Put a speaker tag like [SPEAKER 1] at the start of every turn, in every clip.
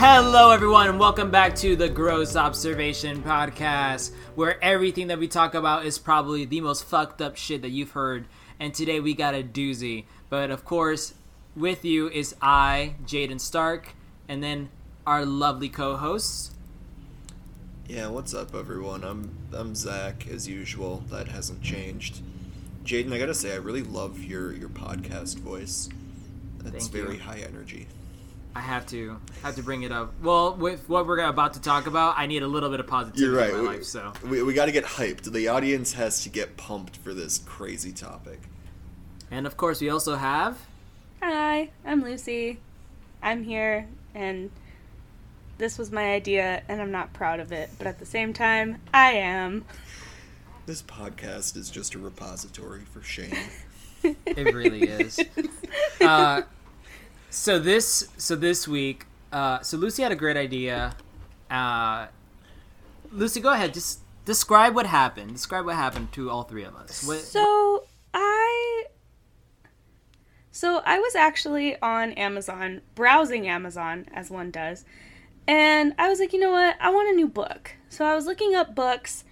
[SPEAKER 1] Hello, everyone, and welcome back to the Gross Observation Podcast, where everything that we talk about is probably the most fucked up shit that you've heard. And today we got a doozy. But of course, with you is I, Jaden Stark, and then our lovely co hosts.
[SPEAKER 2] Yeah, what's up, everyone? I'm I'm Zach, as usual. That hasn't changed. Jaden, I gotta say, I really love your your podcast voice. It's
[SPEAKER 1] Thank you.
[SPEAKER 2] very high energy.
[SPEAKER 1] I have to have to bring it up. Well, with what we're about to talk about, I need a little bit of positivity
[SPEAKER 2] You're right.
[SPEAKER 1] in my
[SPEAKER 2] we,
[SPEAKER 1] life. So
[SPEAKER 2] we, we got to get hyped. The audience has to get pumped for this crazy topic.
[SPEAKER 1] And of course, we also have.
[SPEAKER 3] Hi, I'm Lucy. I'm here, and this was my idea, and I'm not proud of it, but at the same time, I am.
[SPEAKER 2] This podcast is just a repository for shame.
[SPEAKER 1] It really is. uh, so this so this week, uh, so Lucy had a great idea. Uh, Lucy, go ahead. Just describe what happened. Describe what happened to all three of us. What,
[SPEAKER 3] So, I. So, I was actually on Amazon, browsing Amazon, as one does, and I was like, you know what? I want a new book. So, I was looking up books,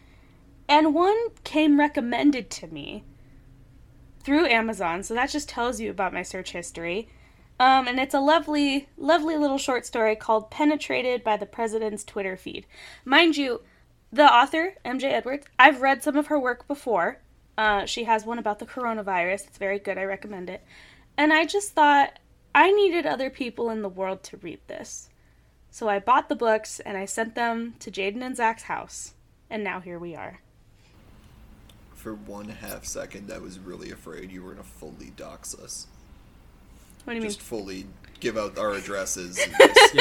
[SPEAKER 3] and one came recommended to me through Amazon. So, that just tells you about my search history. Um, and it's a lovely, lovely little short story called Penetrated by the President's Twitter Feed. Mind you, the author, MJ Edwards, I've read some of her work before. Uh, she has one about the coronavirus. It's very good. I recommend it. And I just thought I needed other people in the world to read this. So I bought the books and I sent them to Jaden and Zach's house. And now here we are.
[SPEAKER 2] For one half second, I was really afraid you were gonna fully dox us.
[SPEAKER 3] What do you mean?
[SPEAKER 2] Just fully give out our addresses. And just,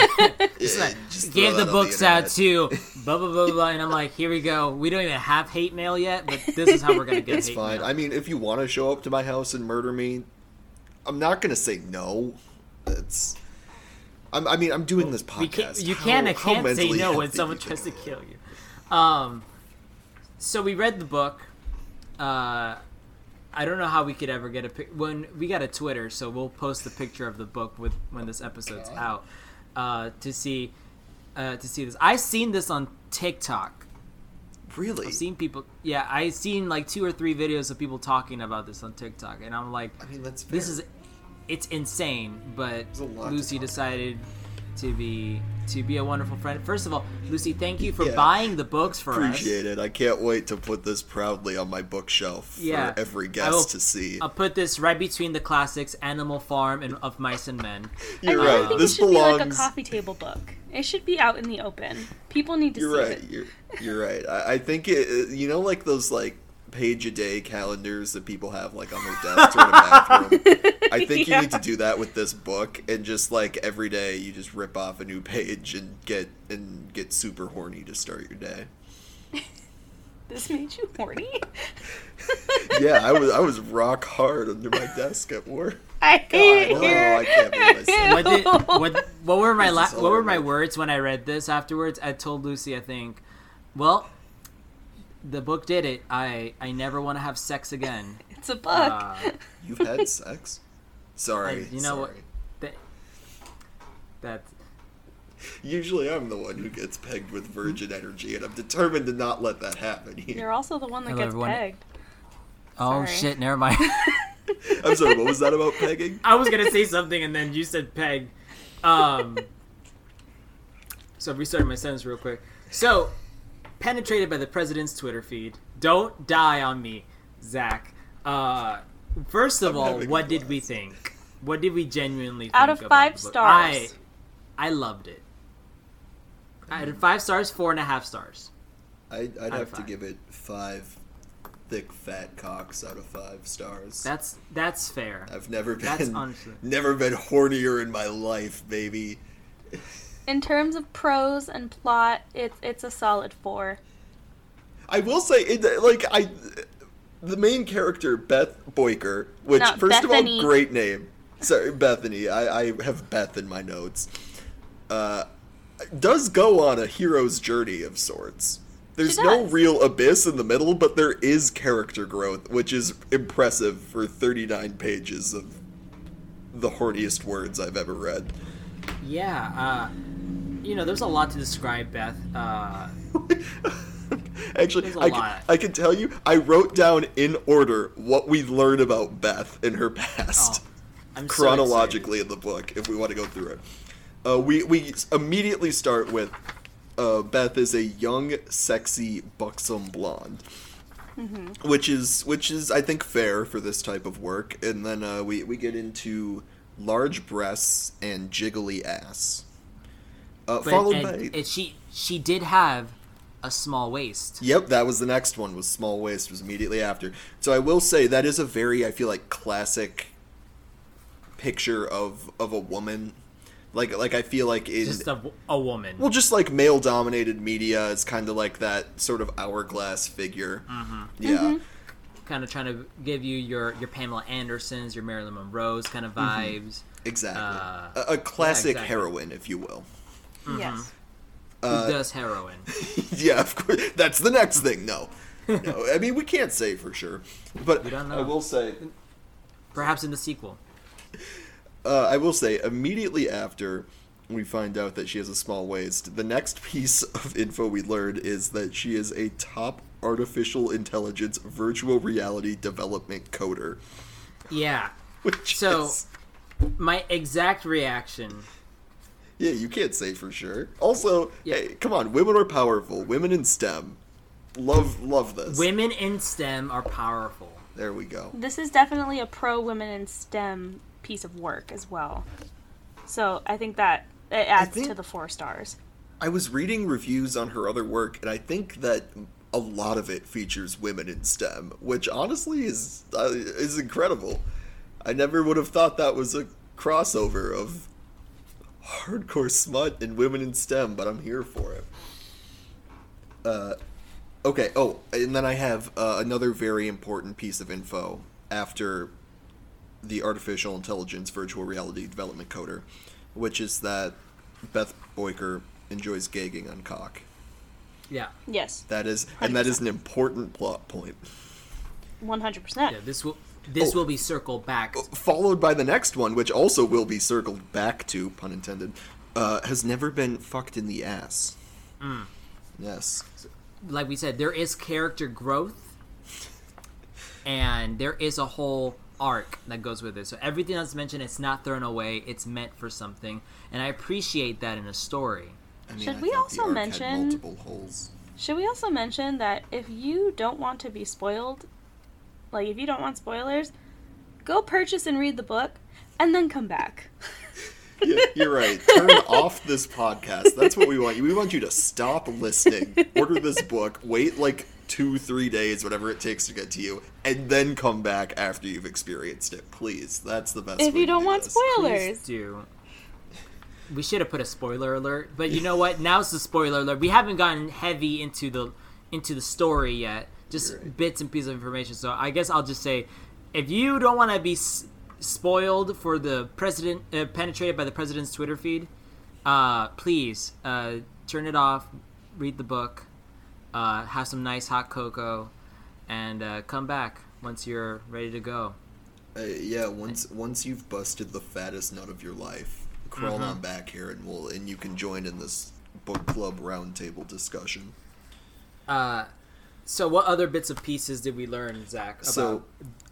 [SPEAKER 1] It's
[SPEAKER 2] yeah, just throw
[SPEAKER 1] gave
[SPEAKER 2] that
[SPEAKER 1] the books out
[SPEAKER 2] internet.
[SPEAKER 1] to blah blah blah blah, and I'm like, here we go. We don't even have hate mail yet, but this is how we're gonna get
[SPEAKER 2] It's
[SPEAKER 1] hate
[SPEAKER 2] fine.
[SPEAKER 1] mail.
[SPEAKER 2] I mean, if you want to show up to my house and murder me, I'm not gonna say no. It's. I'm, I mean, I'm doing this podcast.
[SPEAKER 1] We can't, you can and
[SPEAKER 2] how
[SPEAKER 1] can't say
[SPEAKER 2] mentally
[SPEAKER 1] no when someone tries to kill you. Um, so we read the book. Uh, I don't know how we could ever get a pic. When we got a Twitter, so we'll post the picture of the book with when this episode's out uh, to see uh, to see this. I've seen this on TikTok.
[SPEAKER 2] Really?
[SPEAKER 1] I've seen people. Yeah, I've seen like two or three videos of people talking about this on TikTok, and I'm like,
[SPEAKER 2] I mean, that's
[SPEAKER 1] this is it's insane but
[SPEAKER 2] There's a lot to
[SPEAKER 1] lucy
[SPEAKER 2] decided. about.
[SPEAKER 1] Decided to be to be a wonderful friend first of all lucy thank you for
[SPEAKER 2] Yeah.
[SPEAKER 1] buying the books for
[SPEAKER 2] Appreciate
[SPEAKER 1] us Appreciate
[SPEAKER 2] it. I can't wait to put this proudly on my bookshelf
[SPEAKER 1] Yeah.
[SPEAKER 2] for every guest
[SPEAKER 1] will-
[SPEAKER 2] to see.
[SPEAKER 1] i'll put this right between the classics animal farm and of mice and men
[SPEAKER 2] You're
[SPEAKER 3] I
[SPEAKER 2] right.
[SPEAKER 3] really think
[SPEAKER 2] this
[SPEAKER 3] it should
[SPEAKER 2] belongs.
[SPEAKER 3] be like a coffee table book. It should be out in the open. People need to
[SPEAKER 2] You're
[SPEAKER 3] see
[SPEAKER 2] right.
[SPEAKER 3] it.
[SPEAKER 2] You're you're right. I, I think it. You know, like those like page a day calendars that people have like on their desks or in a bathroom. I think
[SPEAKER 3] Yeah.
[SPEAKER 2] you need to do that with this book and just like every day you just rip off a new page and get and get super horny to start your day.
[SPEAKER 3] This made you horny?
[SPEAKER 2] Yeah, I was I was rock hard under my desk at work.
[SPEAKER 3] I oh, hate
[SPEAKER 2] no. I can't believe I
[SPEAKER 1] what did what what were my la- what were my words when i read this afterwards i told lucy i think well the book did it i i never want to have sex again
[SPEAKER 3] It's a book.
[SPEAKER 1] Uh,
[SPEAKER 2] You've had sex? Sorry.
[SPEAKER 1] I- you know what?
[SPEAKER 2] sorry.
[SPEAKER 1] that that
[SPEAKER 2] Usually I'm the one who gets pegged with virgin energy, and I'm determined to not let that happen here.
[SPEAKER 3] You're also the one that
[SPEAKER 1] Hello,
[SPEAKER 3] gets
[SPEAKER 1] everyone.
[SPEAKER 3] pegged.
[SPEAKER 1] oh
[SPEAKER 3] Sorry.
[SPEAKER 1] shit never mind
[SPEAKER 2] I'm sorry, what was that about pegging?
[SPEAKER 1] I was gonna say something and then you said peg. Um, so I'm restarting my sentence real quick. So, penetrated by the president's Twitter feed. Don't die on me, Zach. Uh, first of
[SPEAKER 2] I'm
[SPEAKER 1] all, what did we think? What did we genuinely think
[SPEAKER 3] Out of
[SPEAKER 1] about
[SPEAKER 3] five stars.
[SPEAKER 1] I I loved it. Out of five stars, four and a half stars.
[SPEAKER 2] I, I'd have to give it five thick fat cocks out of five stars.
[SPEAKER 1] That's that's fair.
[SPEAKER 2] I've never
[SPEAKER 1] That's
[SPEAKER 2] been
[SPEAKER 1] honestly-
[SPEAKER 2] never been hornier in my life, baby.
[SPEAKER 3] In terms of prose and plot, it's it's a solid four.
[SPEAKER 2] I will say, it, like I, the main character Beth Boyker, which
[SPEAKER 3] Not
[SPEAKER 2] first
[SPEAKER 3] Bethany.
[SPEAKER 2] of all, great name. Sorry, Bethany. I, I have Beth in my notes. Uh, does go on a hero's journey of sorts. There's
[SPEAKER 3] She
[SPEAKER 2] no real abyss in the middle, but there is character growth, which is impressive for 39 pages of the horniest words I've ever read.
[SPEAKER 1] Yeah, uh, you know, there's a lot to describe Beth. Uh,
[SPEAKER 2] Actually,
[SPEAKER 1] There's lot.
[SPEAKER 2] can, I can tell you, I wrote down in order what we learn about Beth in her past,
[SPEAKER 1] oh, I'm so
[SPEAKER 2] chronologically in the book, if we want to go through it. Uh, we, we immediately start with uh, Beth is a young, sexy, buxom blonde. Which is which is I think fair for this type of work, and then uh, we we get into large breasts and jiggly ass, uh,
[SPEAKER 1] But,
[SPEAKER 2] followed
[SPEAKER 1] and,
[SPEAKER 2] by
[SPEAKER 1] and she she did have a small waist.
[SPEAKER 2] Yep, that was the next one. Was small waist was immediately after. So I will say that is a very I feel like classic picture of of a woman. Like like I feel like in
[SPEAKER 1] Just a, a woman.
[SPEAKER 2] well, just like male dominated media is kind of like that sort of hourglass figure.
[SPEAKER 1] Mm-hmm.
[SPEAKER 2] Yeah.
[SPEAKER 1] kind of trying to give you your your Pamela Andersons, your Marilyn Monroe's kind of vibes.
[SPEAKER 2] Exactly.
[SPEAKER 1] Uh,
[SPEAKER 2] a, a classic
[SPEAKER 1] exactly.
[SPEAKER 2] heroine, if you will.
[SPEAKER 3] Yes.
[SPEAKER 1] Who
[SPEAKER 2] Uh,
[SPEAKER 1] does heroin?
[SPEAKER 2] yeah, of course. That's the next thing. No, no. I mean, we can't say for sure, but
[SPEAKER 1] We don't know.
[SPEAKER 2] I will say
[SPEAKER 1] Perhaps in the sequel.
[SPEAKER 2] Uh, I will say, immediately after we find out that she has a small waist, the next piece of info we learn is that she is a top artificial intelligence virtual reality development coder.
[SPEAKER 1] Yeah.
[SPEAKER 2] Which
[SPEAKER 1] So-
[SPEAKER 2] is,
[SPEAKER 1] My exact reaction.
[SPEAKER 2] Yeah, you can't say for sure. Also,
[SPEAKER 1] Yeah.
[SPEAKER 2] hey, come on, women are powerful. Women in STEM, love love this.
[SPEAKER 1] Women in STEM are powerful.
[SPEAKER 2] There we go.
[SPEAKER 3] This is definitely a pro women in STEM piece of work as well. So I think that it adds
[SPEAKER 2] think-
[SPEAKER 3] to the four stars.
[SPEAKER 2] I was reading reviews on her other work, and I think that a lot of it features women in STEM, which honestly is uh, is incredible. I never would have thought that was a crossover of hardcore smut and women in STEM, but I'm here for it. Uh, okay. Oh, and then I have uh, another very important piece of info after the artificial intelligence virtual reality development coder, which is that Beth Boyker enjoys gagging on cock.
[SPEAKER 1] Yeah.
[SPEAKER 3] Yes,
[SPEAKER 2] That is, and that is an important plot point.
[SPEAKER 3] one hundred percent.
[SPEAKER 1] Yeah. This will this
[SPEAKER 2] Oh.
[SPEAKER 1] will be circled back.
[SPEAKER 2] Followed by the next one, which also will be circled back to, pun intended, uh, has never been fucked in the ass. Yes.
[SPEAKER 1] Like we said, there is character growth, and there is a whole arc that goes with it. So everything that's mentioned, it's not thrown away. It's meant for something, and I appreciate that in a story.
[SPEAKER 2] I mean,
[SPEAKER 3] Should
[SPEAKER 2] I
[SPEAKER 3] we
[SPEAKER 2] thought the
[SPEAKER 3] also
[SPEAKER 2] arc
[SPEAKER 3] mention-
[SPEAKER 2] had multiple holes?
[SPEAKER 3] Should we also mention that if you don't want to be spoiled, like if you don't want spoilers, go purchase and read the book, and then come back.
[SPEAKER 2] Yeah, you're right. Turn off this podcast. That's what we want you. We want you to stop listening, order this book, wait like two, three days, whatever it takes to get to you, and then come back after you've experienced it. Please. That's the best
[SPEAKER 3] if
[SPEAKER 2] way
[SPEAKER 3] you don't
[SPEAKER 2] do
[SPEAKER 3] want
[SPEAKER 2] this.
[SPEAKER 3] spoilers.
[SPEAKER 1] Please do. We should have put a spoiler alert, but you know what? Now's the spoiler alert. We haven't gotten heavy into the into the story yet. Just
[SPEAKER 2] right.
[SPEAKER 1] bits and pieces of information. So I guess I'll just say, if you don't want to be s- spoiled for the president uh, penetrated by the president's Twitter feed, uh, please uh, turn it off. Read the book. Uh, have some nice hot cocoa, and uh, come back once you're ready to go.
[SPEAKER 2] Uh, yeah, once once you've busted the fattest nut of your life, crawl
[SPEAKER 1] Mm-hmm.
[SPEAKER 2] on back here, and we'll and you can join in this book club roundtable discussion.
[SPEAKER 1] Uh, so what other bits of pieces did we learn, Zach, about
[SPEAKER 2] So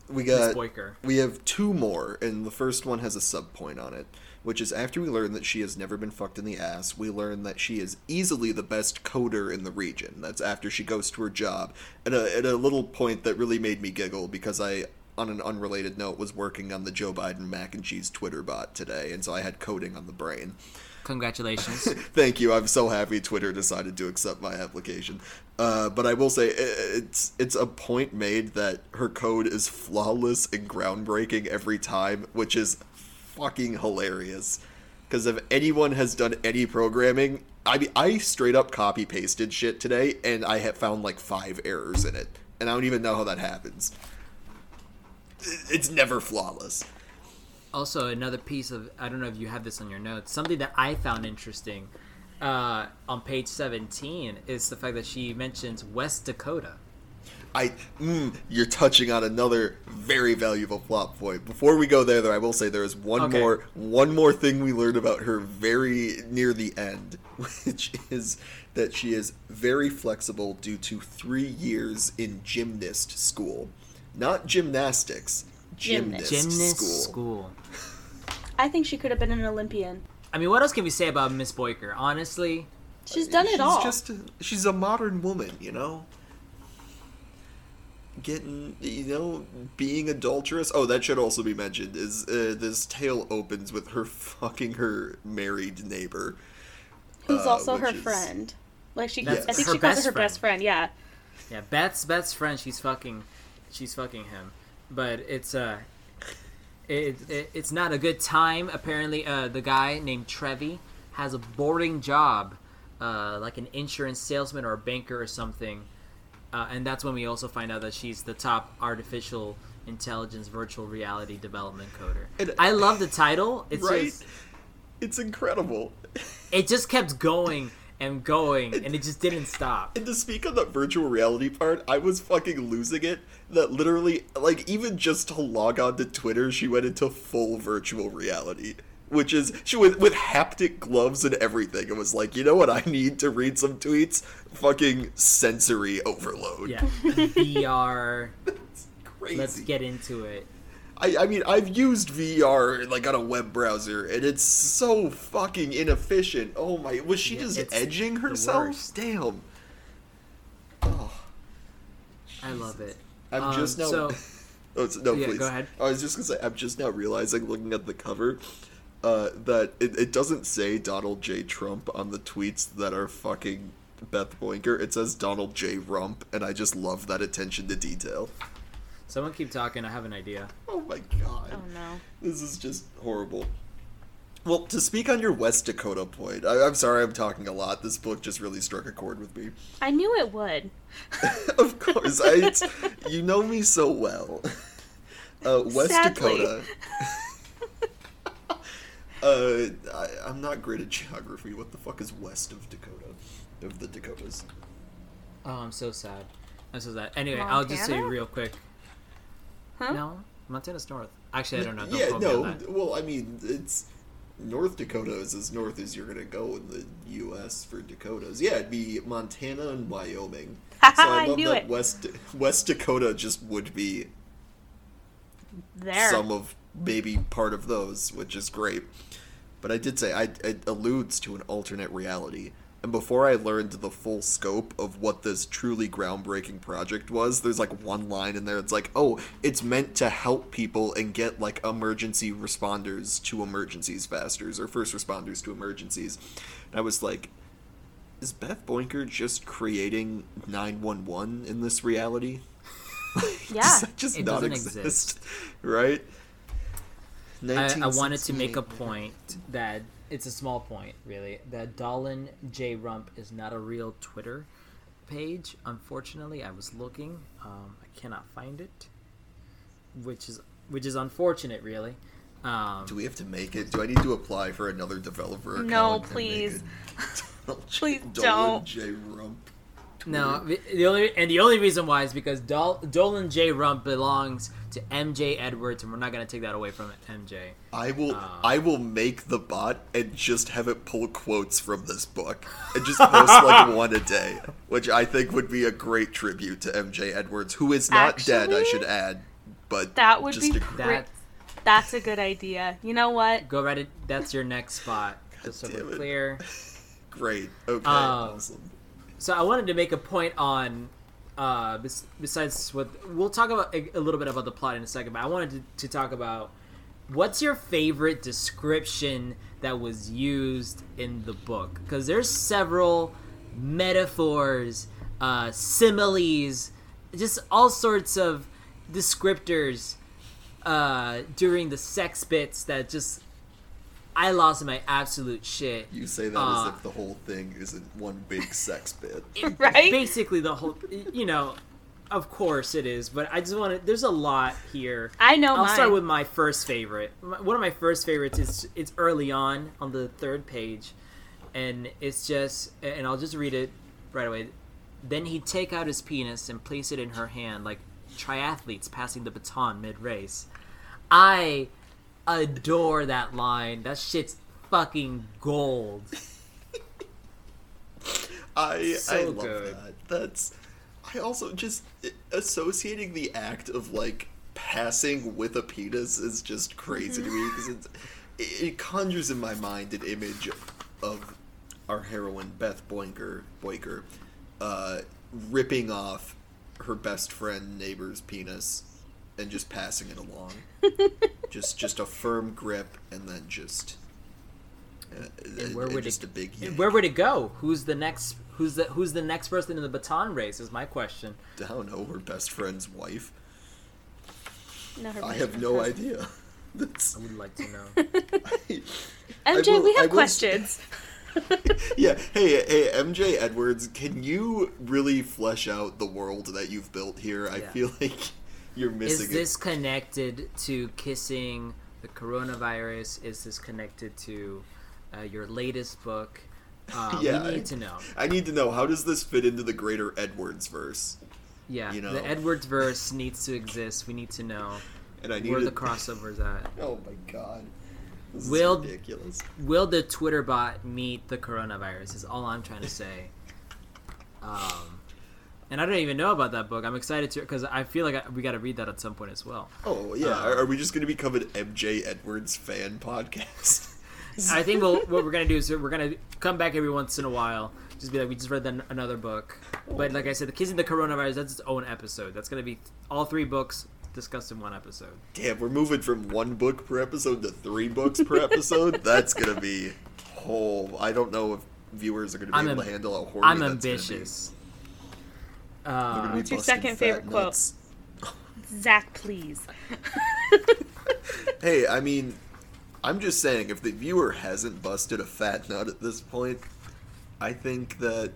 [SPEAKER 2] we got
[SPEAKER 1] Boyker?
[SPEAKER 2] we have two more, and the first one has a sub point on it, which is after we learn that she has never been fucked in the ass, we learn that she is easily the best coder in the region. That's after she goes to her job, at a at a little point that really made me giggle because I. On an unrelated note, was working on the Joe Biden mac and cheese Twitter bot today, and so I had coding on the brain.
[SPEAKER 1] Congratulations.
[SPEAKER 2] Thank you. I'm so happy Twitter decided to accept my application. Uh, but I will say it's it's a point made that her code is flawless and groundbreaking every time, which is fucking hilarious. Because if anyone has done any programming, I mean, I straight up copy pasted shit today, and I have found like five errors in it, and I don't even know how that happens. It's never flawless.
[SPEAKER 1] Also, another piece of I don't know if you have this on your notes. Something that I found interesting uh, on page seventeen is the fact that she mentions West Dakota.
[SPEAKER 2] I mm, you're touching on another very valuable plot point. Before we go there, though, I will say there is one
[SPEAKER 1] Okay.
[SPEAKER 2] more one more thing we learned about her very near the end, which is that she is very flexible due to three years in gymnast school, not gymnastics.
[SPEAKER 3] Gymnast.
[SPEAKER 2] Gymnast,
[SPEAKER 1] Gymnast
[SPEAKER 2] school.
[SPEAKER 1] school.
[SPEAKER 3] I think she could have been an Olympian.
[SPEAKER 1] I mean, what else can we say about Miss Boyker? Honestly,
[SPEAKER 3] She's done it all.
[SPEAKER 2] she's
[SPEAKER 3] all.
[SPEAKER 2] Just a, she's a modern woman, you know. Getting, you know, being adulterous. Oh, that should also be mentioned. Is uh, this tale opens with her fucking her married neighbor,
[SPEAKER 3] Who's
[SPEAKER 2] uh,
[SPEAKER 3] also her
[SPEAKER 2] is-
[SPEAKER 3] friend. Like she,
[SPEAKER 1] That's
[SPEAKER 3] I think
[SPEAKER 1] her
[SPEAKER 3] she calls
[SPEAKER 1] best
[SPEAKER 3] her her best friend. Yeah.
[SPEAKER 1] yeah, Beth's best friend. She's fucking, she's fucking him. But it's uh, it, it it's not a good time. Apparently, uh, the guy named Trevi has a boring job, uh, like an insurance salesman or a banker or something. Uh, and that's when we also find out that she's the top artificial intelligence virtual reality development coder.
[SPEAKER 2] And-
[SPEAKER 1] I love the title. It's
[SPEAKER 2] right?
[SPEAKER 1] just
[SPEAKER 2] It's incredible.
[SPEAKER 1] it just kept going and going, and it just didn't stop.
[SPEAKER 2] And to speak on that virtual reality part, I was fucking losing it. That literally, like, even just to log on to Twitter, she went into full virtual reality. Which is, she with with haptic gloves and everything. It was like, you know what I need to read some tweets? Fucking sensory overload.
[SPEAKER 1] Yeah, VR. Let's get into it.
[SPEAKER 2] I, I mean, I've used VR, like, on a web browser, and it's so fucking inefficient. Oh my, was she
[SPEAKER 1] Yeah,
[SPEAKER 2] just edging herself? Damn. Oh.
[SPEAKER 1] I love it.
[SPEAKER 2] I'm
[SPEAKER 1] Um,
[SPEAKER 2] just now.
[SPEAKER 1] so-
[SPEAKER 2] oh, no,
[SPEAKER 1] Yeah,
[SPEAKER 2] please.
[SPEAKER 1] go ahead.
[SPEAKER 2] I was just gonna say, I'm just now realizing, looking at the cover, uh, that it, it doesn't say Donald J. Trump on the tweets that are fucking Beth Boinker. It says Donald J. Rump, and I just love that attention to detail.
[SPEAKER 1] Someone keep talking. I have an idea.
[SPEAKER 2] Oh my god.
[SPEAKER 3] Oh no.
[SPEAKER 2] This is just horrible. Well, to speak on your West Dakota point, I, I'm sorry I'm talking a lot. This book just really struck a chord with me.
[SPEAKER 3] I knew it would.
[SPEAKER 2] of course, I, it's, you know me so well. Uh, West
[SPEAKER 3] Sadly.
[SPEAKER 2] Dakota. uh, I, I'm not great at geography. What the fuck is west of Dakota? Of the Dakotas?
[SPEAKER 1] Oh, I'm so sad. I'm so sad. Anyway, I'll just say real quick.
[SPEAKER 3] Huh?
[SPEAKER 1] No, Montana's north. Actually, I don't know. Don't
[SPEAKER 2] yeah, no.
[SPEAKER 1] that.
[SPEAKER 2] Well, I mean, it's North Dakota is as north as you're gonna go in the U.S. for Dakotas. Yeah, it'd be Montana and Wyoming. So I
[SPEAKER 3] I
[SPEAKER 2] love
[SPEAKER 3] knew
[SPEAKER 2] that
[SPEAKER 3] it.
[SPEAKER 2] West West Dakota just would be
[SPEAKER 3] There.
[SPEAKER 2] some of maybe part of those, which is great. But I did say I, it alludes to an alternate reality. And before I learned the full scope of what this truly groundbreaking project was, there's like one line in there. It's like, oh, it's meant to help people and get like emergency responders to emergencies faster, or first responders to emergencies. And I was like, is Beth Boinker just creating 911 in this reality?
[SPEAKER 3] Yeah.
[SPEAKER 2] Does that just
[SPEAKER 1] It
[SPEAKER 2] not
[SPEAKER 1] doesn't
[SPEAKER 2] exist?
[SPEAKER 1] exist.
[SPEAKER 2] right?
[SPEAKER 1] I, I wanted to make a point that it's a small point, really. That Dolan J Rump is not a real Twitter page. Unfortunately, I was looking, um, I cannot find it, which is which is unfortunate, really. Um,
[SPEAKER 2] Do we have to make it? Do I need to apply for another developer account?
[SPEAKER 3] No, please.
[SPEAKER 2] it Donald J-
[SPEAKER 3] Please
[SPEAKER 2] Dolan
[SPEAKER 3] don't.
[SPEAKER 2] J. Rump.
[SPEAKER 1] No,
[SPEAKER 2] Twitter?
[SPEAKER 1] the the only and the only reason why is because Dol- Dolan J Rump belongs to MJ Edwards, and we're not gonna take that away from MJ.
[SPEAKER 2] I will.
[SPEAKER 1] uh,
[SPEAKER 2] I will make the bot and just have it pull quotes from this book and just post like one a day, which I think would be a great tribute to MJ Edwards, who is not dead. I should add, but
[SPEAKER 3] that would
[SPEAKER 2] just
[SPEAKER 3] be
[SPEAKER 2] a-
[SPEAKER 3] great.
[SPEAKER 1] That
[SPEAKER 3] That's a good idea. You know what?
[SPEAKER 1] go right. It, that's your next spot. Just so
[SPEAKER 2] damn
[SPEAKER 1] we're clear.
[SPEAKER 2] great. Okay,
[SPEAKER 1] Um,
[SPEAKER 2] awesome.
[SPEAKER 1] So I wanted to make a point on, uh, besides what we'll talk about a, a little bit about the plot in a second, but I wanted to, to talk about what's your favorite description that was used in the book? Because there's several metaphors, uh, similes, just all sorts of descriptors uh, during the sex bits that just I lost my absolute shit.
[SPEAKER 2] You say that
[SPEAKER 1] uh,
[SPEAKER 2] as if the whole thing isn't one big sex bit.
[SPEAKER 3] Right?
[SPEAKER 1] basically the whole you know of course it is but i just want to there's a lot here
[SPEAKER 3] I know
[SPEAKER 1] i'll
[SPEAKER 3] mine.
[SPEAKER 1] start with my first favorite one of my first favorites is it's early on on the third page and it's just and i'll just read it right away then he'd take out his penis and place it in her hand, like triathletes passing the baton mid race. I adore that line. That shit's fucking gold.
[SPEAKER 2] I
[SPEAKER 1] So
[SPEAKER 2] I love
[SPEAKER 1] good.
[SPEAKER 2] that. That's I also just associating the act of like passing with a penis is just crazy to me because it, it conjures in my mind an image of our heroine Beth Boinker Boyker uh, ripping off her best friend neighbor's penis and just passing it along. just just a firm grip and then just uh,
[SPEAKER 1] And where
[SPEAKER 2] and
[SPEAKER 1] would
[SPEAKER 2] just
[SPEAKER 1] it?
[SPEAKER 2] a big
[SPEAKER 1] and
[SPEAKER 2] yank.
[SPEAKER 1] Where would it go? Who's the next? Who's the Who's the next person in the baton race? Is my question.
[SPEAKER 2] I don't know her best friend's wife.
[SPEAKER 3] No, her
[SPEAKER 2] I have no
[SPEAKER 3] has-
[SPEAKER 2] idea. That's
[SPEAKER 1] I would like to know.
[SPEAKER 2] I
[SPEAKER 3] MJ,
[SPEAKER 2] will-
[SPEAKER 3] we have
[SPEAKER 2] will-
[SPEAKER 3] questions.
[SPEAKER 2] yeah. Hey, hey, MJ Edwards, can you really flesh out the world that you've built here? I feel like you're missing
[SPEAKER 1] Is this connected to kissing the coronavirus? Is this connected to uh, your latest book? Uh,
[SPEAKER 2] Yeah,
[SPEAKER 1] we
[SPEAKER 2] I-
[SPEAKER 1] need to know.
[SPEAKER 2] I need to know how does this fit into the greater Edwards verse?
[SPEAKER 1] Yeah,
[SPEAKER 2] you know.
[SPEAKER 1] the Edwards verse needs to exist. We need to know
[SPEAKER 2] And I need
[SPEAKER 1] where
[SPEAKER 2] to-
[SPEAKER 1] the crossovers at.
[SPEAKER 2] Oh my god. This
[SPEAKER 1] Will-
[SPEAKER 2] is ridiculous.
[SPEAKER 1] Will the Twitter bot meet the coronavirus? Is all I'm trying to say. Um, and I don't even know about that book. I'm excited to because I feel like I, we got to read that at some point as well.
[SPEAKER 2] Oh yeah,
[SPEAKER 1] Uh,
[SPEAKER 2] are, are we just gonna become an MJ Edwards fan podcast?
[SPEAKER 1] I think we'll, what we're gonna do is we're gonna come back every once in a while. Just be like, we just read an, another book. But like I said, the kissing the coronavirus that's its own episode. That's gonna be all three books discussed in one episode.
[SPEAKER 2] Damn, we're moving from one book per episode to three books per episode. That's gonna be whole. I don't know if viewers are gonna be
[SPEAKER 1] I'm
[SPEAKER 2] able
[SPEAKER 1] am-
[SPEAKER 2] to handle how horny
[SPEAKER 1] I'm
[SPEAKER 2] that's gonna be.
[SPEAKER 1] ambitious.
[SPEAKER 2] They're gonna
[SPEAKER 1] Uh,
[SPEAKER 3] What's your second favorite quote? Zach, please.
[SPEAKER 2] Hey, I mean, I'm just saying, if the viewer hasn't busted a fat nut at this point, I think that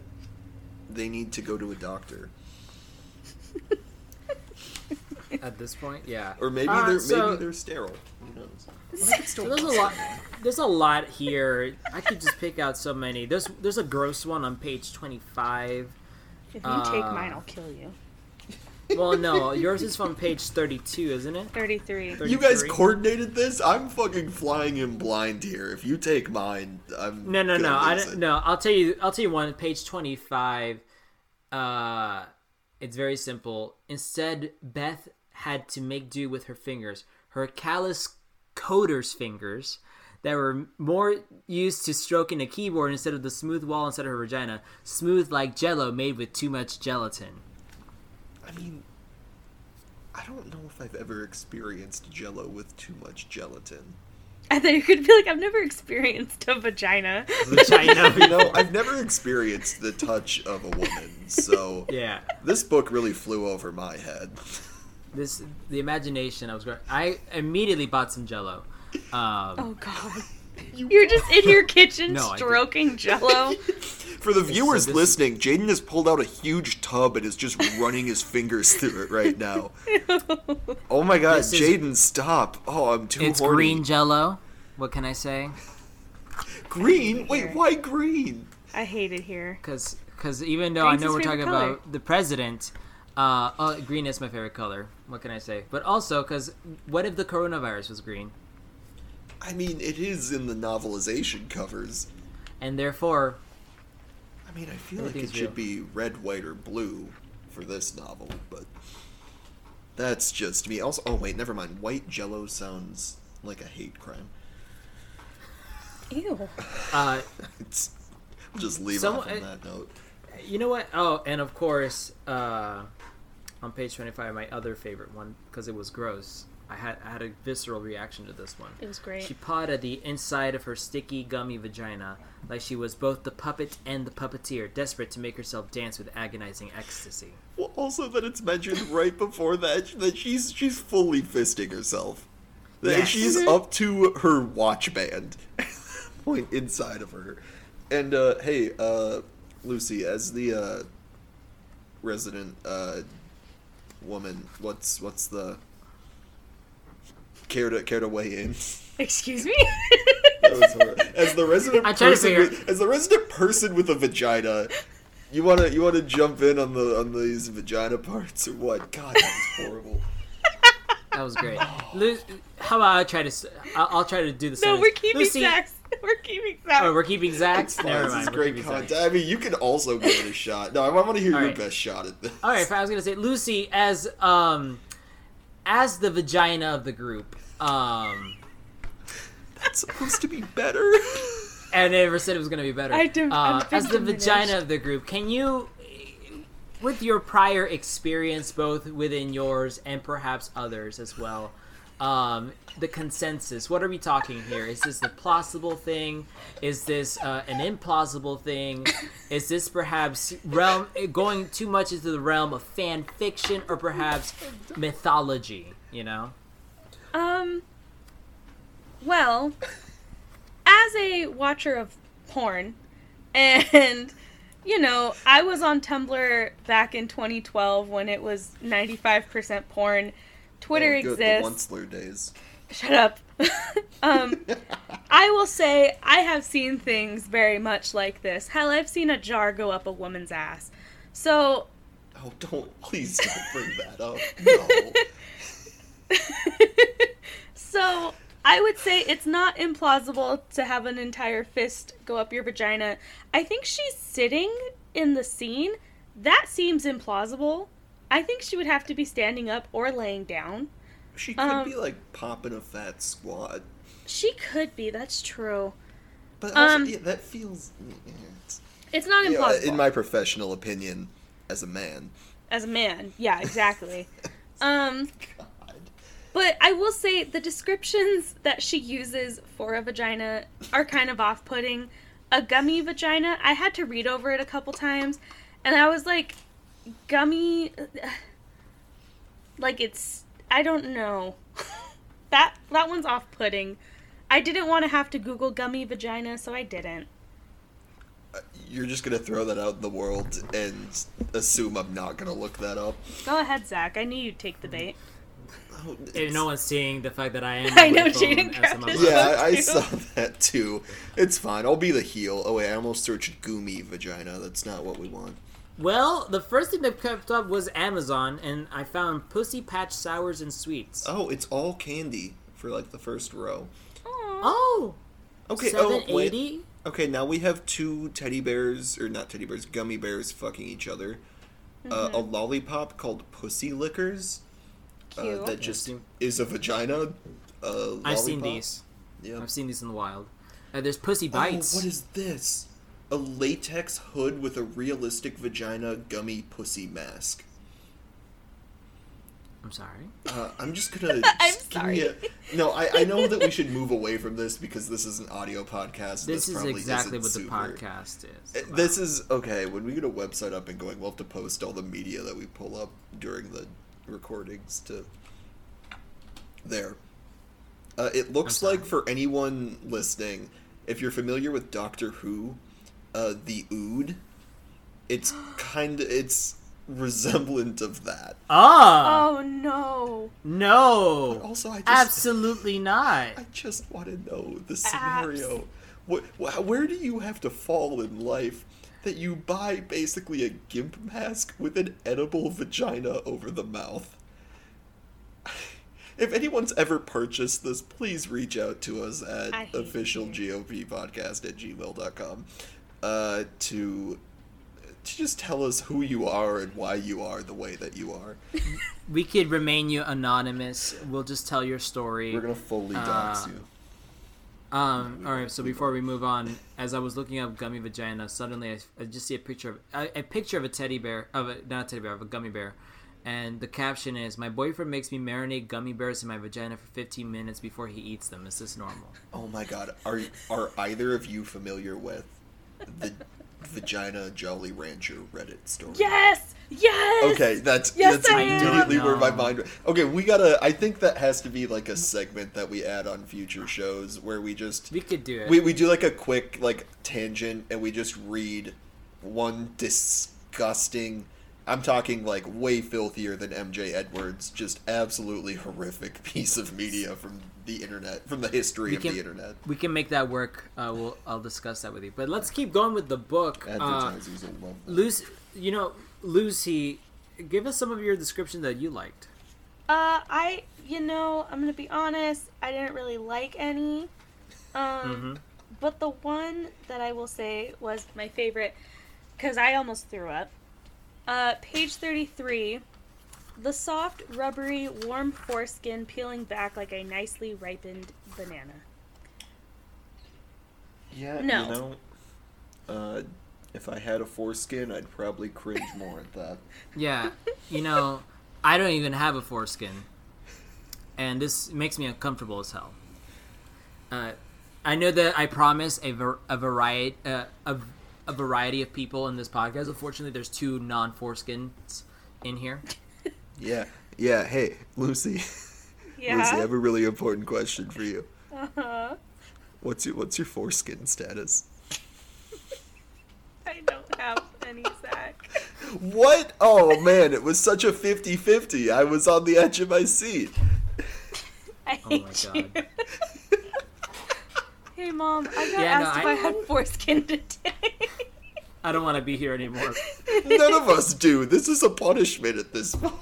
[SPEAKER 2] they need to go to a doctor,
[SPEAKER 1] at this point, yeah.
[SPEAKER 2] or maybe
[SPEAKER 1] Uh,
[SPEAKER 2] they're
[SPEAKER 1] so-
[SPEAKER 2] maybe they're sterile. Who knows?
[SPEAKER 1] So there's a lot. There's a lot here. I could just pick out so many. There's there's a gross one on page 25.
[SPEAKER 3] If you take
[SPEAKER 1] Uh,
[SPEAKER 3] mine, I'll kill you.
[SPEAKER 1] Well, no, yours is from page 32, isn't it?
[SPEAKER 3] 33.
[SPEAKER 1] Thirty-
[SPEAKER 2] You guys coordinated this. I'm fucking flying in blind here. If you take mine, I'm
[SPEAKER 1] No, no, no. I don't,
[SPEAKER 2] it.
[SPEAKER 1] no. I'll tell you. I'll tell you one. Page 25. Uh, it's very simple. Instead, Beth had to make do with her fingers, her callous coder's fingers. That were more used to stroking a keyboard instead of the smooth wall instead of her vagina, smooth like jello made with too much gelatin.
[SPEAKER 2] I mean, I don't know if I've ever experienced Jello with too much gelatin.
[SPEAKER 3] I thought you could be like, I've never experienced a vagina.
[SPEAKER 1] Vagina.
[SPEAKER 2] You know, I've never experienced the touch of a woman, so
[SPEAKER 1] Yeah.
[SPEAKER 2] this book really flew over my head.
[SPEAKER 1] This the imagination. I was. going I immediately bought some Jello. Um,
[SPEAKER 3] Oh god. You're just in your kitchen
[SPEAKER 1] No,
[SPEAKER 3] stroking jello.
[SPEAKER 2] For the viewers
[SPEAKER 1] this-
[SPEAKER 2] listening, Jaden has pulled out a huge tub and is just running his fingers through it right now. Oh my god,
[SPEAKER 1] This is-
[SPEAKER 2] Jaden, stop! Oh, I'm too
[SPEAKER 1] it's
[SPEAKER 2] horny.
[SPEAKER 1] green Jello. What can I say?
[SPEAKER 2] Green? Wait, why green?
[SPEAKER 3] I hate it here.
[SPEAKER 1] Because because even though
[SPEAKER 3] Green's
[SPEAKER 1] I know we're talking
[SPEAKER 3] color.
[SPEAKER 1] about the president, uh, oh, green is my favorite color. What can I say? But also because what if the coronavirus was green,
[SPEAKER 2] I mean, it is in the novelization covers.
[SPEAKER 1] and therefore
[SPEAKER 2] I mean, I feel like it
[SPEAKER 1] Everything's
[SPEAKER 2] should be red, white, or blue for this novel, but that's just me. Also, oh wait, never mind. White Jello sounds like a hate crime.
[SPEAKER 3] Ew.
[SPEAKER 1] uh,
[SPEAKER 2] It's we'll just leave
[SPEAKER 1] Some-
[SPEAKER 2] off on
[SPEAKER 1] uh,
[SPEAKER 2] that note.
[SPEAKER 1] you know what? Oh, and of course, uh, on page twenty-five, my other favorite one because it was gross. I had I had a visceral reaction to this one.
[SPEAKER 3] It was great.
[SPEAKER 1] She pawed at the inside of her sticky, gummy vagina, like she was both the puppet and the puppeteer, desperate to make herself dance with agonizing ecstasy.
[SPEAKER 2] Well, also that it's mentioned right before that that she's she's fully fisting herself. That
[SPEAKER 1] Yes.
[SPEAKER 2] she's
[SPEAKER 3] Mhm.
[SPEAKER 2] up to her watch band point inside of her. And uh hey, uh Lucy, as the uh resident uh woman, what's what's the care to care to weigh in?
[SPEAKER 3] Excuse me?
[SPEAKER 2] That was horrible. As the resident
[SPEAKER 1] I
[SPEAKER 2] person with, as the resident person with a vagina, You wanna you wanna jump in on the on these vagina parts or what? God, that was horrible.
[SPEAKER 1] That was great. Lu- how about I try to? s- I'll, I'll try to do the same.
[SPEAKER 3] No, we're keeping
[SPEAKER 1] Lucy,
[SPEAKER 3] Zach's. We're keeping Zach's.
[SPEAKER 1] Oh, we're keeping Zach's.
[SPEAKER 2] Fine,
[SPEAKER 1] Never
[SPEAKER 2] this is great
[SPEAKER 1] keeping Zach's.
[SPEAKER 2] content. I mean, you can also give it a shot. No, I want to hear
[SPEAKER 1] All
[SPEAKER 2] your
[SPEAKER 1] right.
[SPEAKER 2] best shot at this.
[SPEAKER 1] All right, I was gonna say Lucy as um as the vagina of the group. Um,
[SPEAKER 2] That's supposed to be better.
[SPEAKER 1] And I never said it was gonna be better.
[SPEAKER 3] I do- I'm
[SPEAKER 1] Uh, as the
[SPEAKER 3] diminished.
[SPEAKER 1] vagina of the group, can you, with your prior experience, both within yours and perhaps others as well, um, the consensus? What are we talking here? Is this a plausible thing? Is this uh, an implausible thing? Is this perhaps realm going too much into the realm of fan fiction or perhaps mythology? You know.
[SPEAKER 3] Um. Well, as a watcher of porn, and you know, I was on Tumblr back in 2012 when it was 95% porn. Twitter
[SPEAKER 2] Oh, good,
[SPEAKER 3] exists.
[SPEAKER 2] The Onceler days.
[SPEAKER 3] Shut up. um, I will say I have seen things very much like this. Hell, I've seen a jar go up a woman's ass. So
[SPEAKER 2] Oh, don't please don't bring that up. No.
[SPEAKER 3] so I would say it's not implausible to have an entire fist go up your vagina. I think she's sitting in the scene. That seems implausible. I think she would have to be standing up or laying down.
[SPEAKER 2] She could
[SPEAKER 3] Um,
[SPEAKER 2] be like popping a fat squat,
[SPEAKER 3] She could be, that's true.
[SPEAKER 2] but also
[SPEAKER 3] Um,
[SPEAKER 2] yeah, that feels. It's,
[SPEAKER 3] It's not
[SPEAKER 2] you know, in my professional opinion, as a man.
[SPEAKER 3] As a man. Yeah, exactly. um
[SPEAKER 2] God.
[SPEAKER 3] But I will say the descriptions that she uses for a vagina are kind of off putting. A gummy vagina, I had to read over it a couple times, and I was like, gummy. Like it's. I don't know. that that one's off putting. I didn't want to have to Google gummy vagina, so I didn't.
[SPEAKER 2] Uh, you're just gonna throw that out in the world and assume I'm not gonna look that up.
[SPEAKER 3] Go ahead, Zach. I knew you'd take the bait.
[SPEAKER 2] Oh,
[SPEAKER 1] If
[SPEAKER 2] it's-
[SPEAKER 1] no one's seeing the fact that I am.
[SPEAKER 3] I know,
[SPEAKER 1] phone
[SPEAKER 3] Jaden
[SPEAKER 1] as
[SPEAKER 3] grabbed
[SPEAKER 1] I'm
[SPEAKER 3] his
[SPEAKER 1] about-
[SPEAKER 2] Yeah, I, I saw that too. It's fine. I'll be the heel. Oh wait, I almost searched goomy vagina. That's not what we want.
[SPEAKER 1] Well, the first thing that kept up was Amazon, and I found Pussy Patch Sours and Sweets.
[SPEAKER 2] Oh, it's all candy for like the first row.
[SPEAKER 1] Oh,
[SPEAKER 2] Okay. Oh,
[SPEAKER 1] seven
[SPEAKER 2] wait. Okay, now we have two teddy bears, or not teddy bears, gummy bears fucking each other. Uh, a lollipop called Pussy Lickers. Uh, that just
[SPEAKER 1] seen-
[SPEAKER 2] is a vagina. Uh,
[SPEAKER 1] I've seen
[SPEAKER 2] lollipop.
[SPEAKER 1] these.
[SPEAKER 2] Yeah.
[SPEAKER 1] I've seen these in the wild. Uh, there's Pussy Bites.
[SPEAKER 2] Oh, what is this? A latex hood with a realistic vagina gummy pussy mask.
[SPEAKER 1] I'm sorry.
[SPEAKER 2] Uh, I'm just gonna.
[SPEAKER 3] I'm
[SPEAKER 2] just give me
[SPEAKER 3] sorry.
[SPEAKER 2] a- no, I, I know that we should move away from this because this is an audio podcast.
[SPEAKER 1] This is
[SPEAKER 2] probably
[SPEAKER 1] exactly
[SPEAKER 2] isn't
[SPEAKER 1] what the podcast is.
[SPEAKER 2] Uh, This is okay. When we get a website up and going, we'll have to post all the media that we pull up during the recordings to there. Uh, it looks like for anyone listening, if you're familiar with Doctor Who, uh, the Ood, it's kind of it's resemblant of that.
[SPEAKER 1] Ah,
[SPEAKER 3] Oh no.
[SPEAKER 2] But
[SPEAKER 1] no,
[SPEAKER 2] also, I just
[SPEAKER 1] absolutely not.
[SPEAKER 2] I just want to know the scenario. What, wh- where do you have to fall in life that you buy basically a gimp mask with an edible vagina over the mouth? If anyone's ever purchased this, please reach out to us at
[SPEAKER 3] I hate
[SPEAKER 2] officialgoppodcast at gmail.com uh, to, to just tell us who you are and why you are the way that you are.
[SPEAKER 1] We could remain you anonymous. We'll just tell your story.
[SPEAKER 2] We're going to fully dox
[SPEAKER 1] Uh,
[SPEAKER 2] you.
[SPEAKER 1] Um. All right. So before we move on, as I was looking up gummy vagina, suddenly I, I just see a picture of a, a picture of a teddy bear of a not a teddy bear of a gummy bear, and the caption is: "My boyfriend makes me marinate gummy bears in my vagina for 15 minutes before he eats them. Is this normal?"
[SPEAKER 2] Oh my god, are are either of you familiar with the Vagina Jolly Rancher Reddit story?
[SPEAKER 3] Yes! Yes!
[SPEAKER 2] Okay, that's
[SPEAKER 3] Yes,
[SPEAKER 2] that's
[SPEAKER 3] I am.
[SPEAKER 2] immediately where my
[SPEAKER 1] No.
[SPEAKER 2] mind. Okay, we gotta. I think that has to be like a segment that we add on future shows where we just
[SPEAKER 1] We could do it.
[SPEAKER 2] we we do like a quick like tangent and we just read one disgusting I'm talking like way filthier than MJ Edwards. Just absolutely horrific piece of media from the internet, from the history
[SPEAKER 1] We
[SPEAKER 2] of
[SPEAKER 1] can-
[SPEAKER 2] the internet.
[SPEAKER 1] We can make that work. Uh, we'll I'll discuss that with you. But let's keep going with the book. Uh,
[SPEAKER 2] Advertisers will love that.
[SPEAKER 1] Lucy, you know, Lucy, give us some of your description that you liked.
[SPEAKER 3] Uh, I, you know, I'm gonna be honest. I didn't really like any. Um,
[SPEAKER 1] Mm-hmm.
[SPEAKER 3] but the one that I will say was my favorite, because I almost threw up. Uh, page 33. The soft, rubbery, warm foreskin peeling back like a nicely ripened banana.
[SPEAKER 2] Yeah,
[SPEAKER 3] No.
[SPEAKER 2] you know, uh, if I had a foreskin, I'd probably cringe more at that.
[SPEAKER 1] Yeah, you know, I don't even have a foreskin, and this makes me uncomfortable as hell. Uh, I know that I promise a, ver- a variety uh, a, a variety of people in this podcast. Unfortunately, there's two non foreskins in here.
[SPEAKER 2] Yeah, yeah. Hey, Lucy, Lucy, I have a really important question for you.
[SPEAKER 3] Uh-huh.
[SPEAKER 2] What's your What's your foreskin status?
[SPEAKER 3] I don't have any, Zach.
[SPEAKER 2] What? Oh man, it was such a 50-50. I was on the edge of my seat.
[SPEAKER 3] I
[SPEAKER 1] Oh my
[SPEAKER 3] hate
[SPEAKER 1] God.
[SPEAKER 3] you. hey, mom, I got
[SPEAKER 1] Yeah, no,
[SPEAKER 3] asked if
[SPEAKER 1] I-
[SPEAKER 3] I had foreskin today.
[SPEAKER 1] I don't want to be here anymore.
[SPEAKER 2] None of us do. This is a punishment at this point.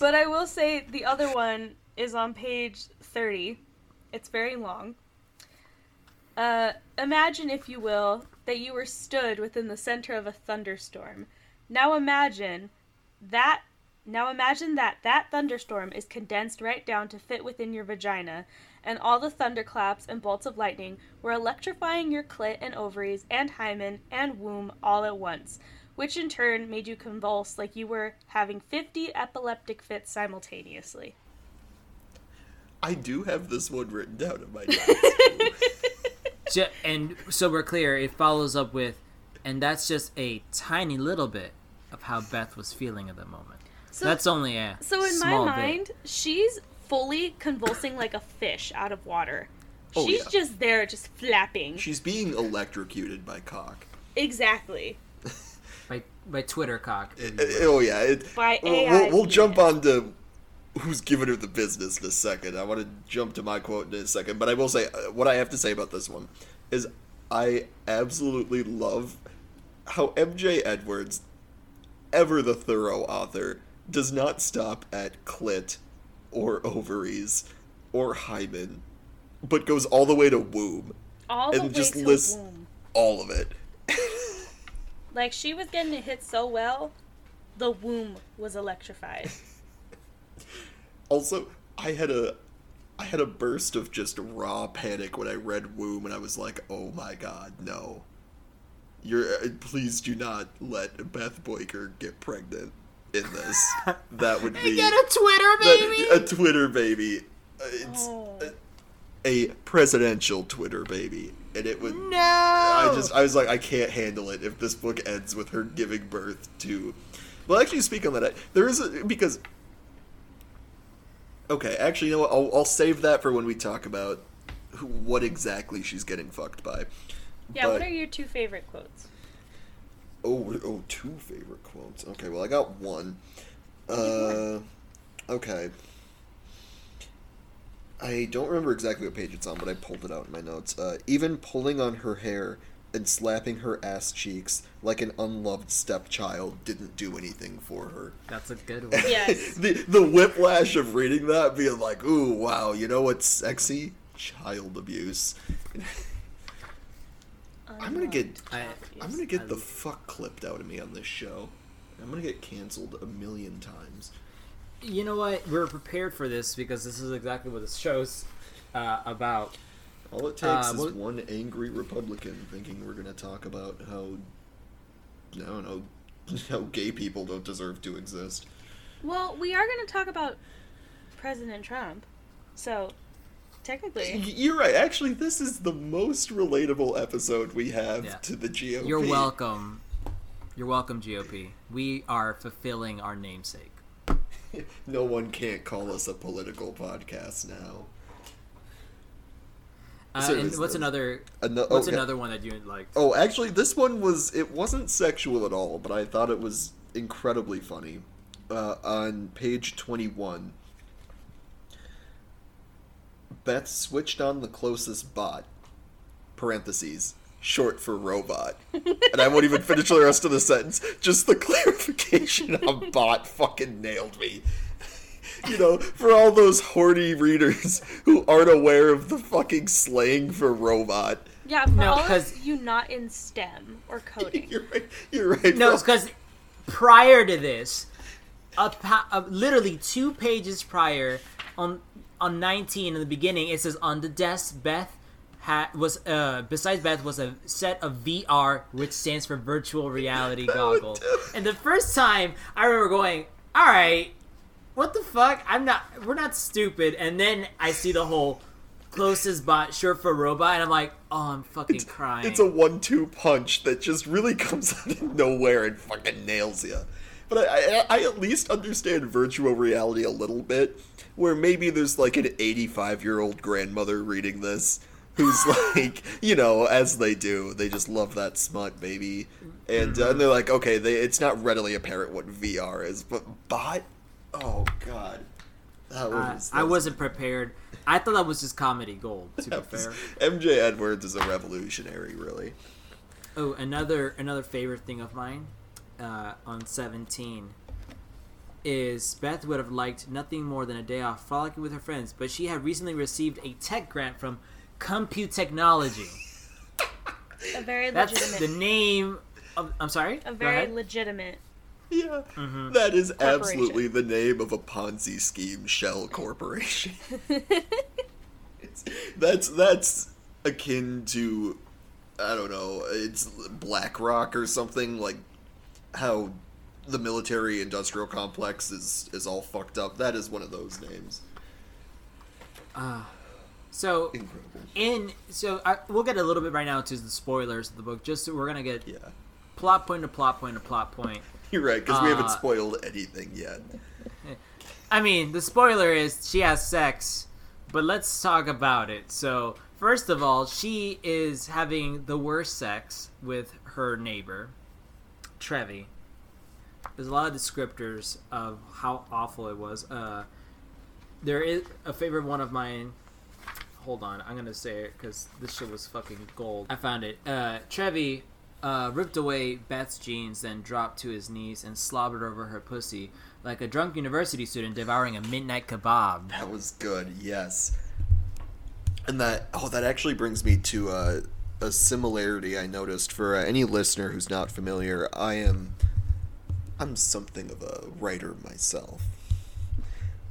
[SPEAKER 3] But I will say the other one is on page 30. It's very long. Uh, imagine, if you will, that you were stood within the center of a thunderstorm. Now imagine that. Now imagine that that thunderstorm is condensed right down to fit within your vagina, and all the thunderclaps and bolts of lightning were electrifying your clit and ovaries and hymen and womb all at once, which in turn made you convulse like you were having 50 epileptic fits simultaneously.
[SPEAKER 2] I do have this one written down in my notes.
[SPEAKER 1] Ju- and so we're clear, it follows up with, and that's just a tiny little bit of how Beth was feeling at the moment.
[SPEAKER 3] So,
[SPEAKER 1] that's only a
[SPEAKER 3] so in my
[SPEAKER 1] small bit.
[SPEAKER 3] mind, she's fully convulsing like a fish out of water.
[SPEAKER 2] Oh,
[SPEAKER 3] she's
[SPEAKER 2] yeah.
[SPEAKER 3] just there, just flapping.
[SPEAKER 2] She's being electrocuted by cock.
[SPEAKER 3] Exactly.
[SPEAKER 1] By by Twitter cock.
[SPEAKER 2] Uh, oh yeah, it,
[SPEAKER 3] By
[SPEAKER 2] we'll,
[SPEAKER 3] AI
[SPEAKER 2] we'll, we'll jump
[SPEAKER 3] penis.
[SPEAKER 2] on to who's giving her the business in a second. I want to jump to my quote in a second, but I will say uh, what I have to say about this one is I absolutely love how MJ Edwards, ever the thorough author, does not stop at clit or ovaries or hymen, but goes all the way to womb,
[SPEAKER 3] All the
[SPEAKER 2] And
[SPEAKER 3] way
[SPEAKER 2] just
[SPEAKER 3] to
[SPEAKER 2] lists-
[SPEAKER 3] womb.
[SPEAKER 2] all of it.
[SPEAKER 3] Like she was getting it hit so well, the womb was electrified.
[SPEAKER 2] Also, I had a I had a burst of just raw panic when I read Womb and I was like, "Oh my god, no. You're uh, please do not let Beth Boyker get pregnant in this. That would be
[SPEAKER 1] Get a Twitter
[SPEAKER 2] that-
[SPEAKER 1] baby.
[SPEAKER 2] a Twitter baby. It's
[SPEAKER 3] Oh.
[SPEAKER 2] a, a presidential Twitter baby. And it would
[SPEAKER 1] no.
[SPEAKER 2] I just I was like I can't handle it if this book ends with her giving birth to. Well, actually, speak on that. There is a because. Okay, actually, you know what? I'll, I'll save that for when we talk about who, what exactly she's getting fucked by.
[SPEAKER 3] Yeah,
[SPEAKER 2] But-
[SPEAKER 3] what are your two favorite quotes?
[SPEAKER 2] Oh, oh, two favorite quotes. Okay, well, I got one. Uh, okay. I don't remember exactly what page it's on, but I pulled it out in my notes. Uh, even pulling on her hair and slapping her ass cheeks like an unloved stepchild didn't do anything for her.
[SPEAKER 1] That's a good one.
[SPEAKER 3] Yes.
[SPEAKER 2] the the whiplash of reading that, being like, "Ooh, wow, you know what's sexy? Child abuse." I'm gonna get
[SPEAKER 1] I-
[SPEAKER 2] I'm gonna get
[SPEAKER 1] I-
[SPEAKER 2] the fuck clipped out of me on this show. I'm gonna get canceled a million times.
[SPEAKER 1] You know what? We're prepared for this because this is exactly what this show's uh, about.
[SPEAKER 2] All it takes
[SPEAKER 1] Uh,
[SPEAKER 2] is
[SPEAKER 1] what-
[SPEAKER 2] one angry Republican thinking we're gonna talk about how I don't know how gay people don't deserve to exist.
[SPEAKER 3] Well, we are going to talk about President Trump. So, technically,
[SPEAKER 2] You're right. Actually, this is the most relatable episode we have
[SPEAKER 1] Yeah.
[SPEAKER 2] to the GOP.
[SPEAKER 1] You're welcome. You're welcome, GOP. We are fulfilling our namesake.
[SPEAKER 2] no one can't call us a political podcast now.
[SPEAKER 1] Uh, and what's
[SPEAKER 2] the-
[SPEAKER 1] another?
[SPEAKER 2] Ano-
[SPEAKER 1] What's
[SPEAKER 2] oh, yeah.
[SPEAKER 1] another one that you liked?
[SPEAKER 2] Oh, actually, this one was it wasn't sexual at all, but I thought it was incredibly funny. Uh, on page 21, Beth switched on the closest bot, parentheses, short for robot. and I won't even finish the rest of the sentence. Just the clarification on bot fucking nailed me. you know, for all those horny readers who aren't aware of the fucking slang for robot.
[SPEAKER 3] Yeah, for
[SPEAKER 1] No,
[SPEAKER 3] all
[SPEAKER 1] 'cause-
[SPEAKER 3] of you not in STEM or coding.
[SPEAKER 2] You're right. You're right.
[SPEAKER 1] No, it's because prior to this, a pa- uh, literally two pages prior, on on 19 in the beginning, it says on the desk, Beth had was uh besides Beth was a set of VR, which stands for virtual reality goggles. And the first time, I remember going, "All right, what the fuck? I'm not. We're not stupid." And then I see the whole closest bot, short for robot, and I'm like, "Oh, I'm fucking crying."
[SPEAKER 2] It's a one-two punch that just really comes out of nowhere and fucking nails you. But I, I, I at least understand virtual reality a little bit, where maybe there's like an 85-year-old grandmother reading this who's like, you know, as they do, they just love that smut, baby, and uh, and they're like, okay, they, it's not readily apparent what VR is, but bot, oh god, that
[SPEAKER 1] Uh,
[SPEAKER 2] was.
[SPEAKER 1] I
[SPEAKER 2] that was-
[SPEAKER 1] wasn't prepared. I thought that was just comedy gold. To be fair.
[SPEAKER 2] MJ Edwards is a revolutionary, really.
[SPEAKER 1] Oh, another another favorite thing of mine uh, on seventeen is Beth would have liked nothing more than a day off frolicking with her friends, but she had recently received a tech grant from Compute Technology.
[SPEAKER 3] A very
[SPEAKER 1] That's
[SPEAKER 3] legitimate.
[SPEAKER 1] the name. Of, I'm sorry.
[SPEAKER 3] a very legitimate.
[SPEAKER 2] Yeah,
[SPEAKER 1] Mm-hmm.
[SPEAKER 2] that is absolutely the name of a Ponzi scheme shell corporation. It's- that's that's akin to I don't know, it's BlackRock or something like how the military industrial complex is is all fucked up. That is one of those names.
[SPEAKER 1] So
[SPEAKER 2] Incredible.
[SPEAKER 1] in so I, we'll get a little bit right now to the spoilers of the book. Just so we're gonna get
[SPEAKER 2] Yeah.
[SPEAKER 1] plot point to plot point to plot point.
[SPEAKER 2] You're right, because we haven't
[SPEAKER 1] Uh,
[SPEAKER 2] spoiled anything yet.
[SPEAKER 1] I mean, the spoiler is she has sex, but let's talk about it. So, first of all, she is having the worst sex with her neighbor, Trevi. There's a lot of descriptors of how awful it was. Uh, there is a favorite one of mine. Hold on, I'm gonna say it because this shit was fucking gold. I found it. Uh, Trevi uh, ripped away Beth's jeans, then dropped to his knees and slobbered over her pussy like a drunk university student devouring a midnight kebab.
[SPEAKER 2] That was good, yes. And that oh, that actually brings me to uh, a similarity I noticed for uh, any listener who's not familiar. I am I'm something of a writer myself.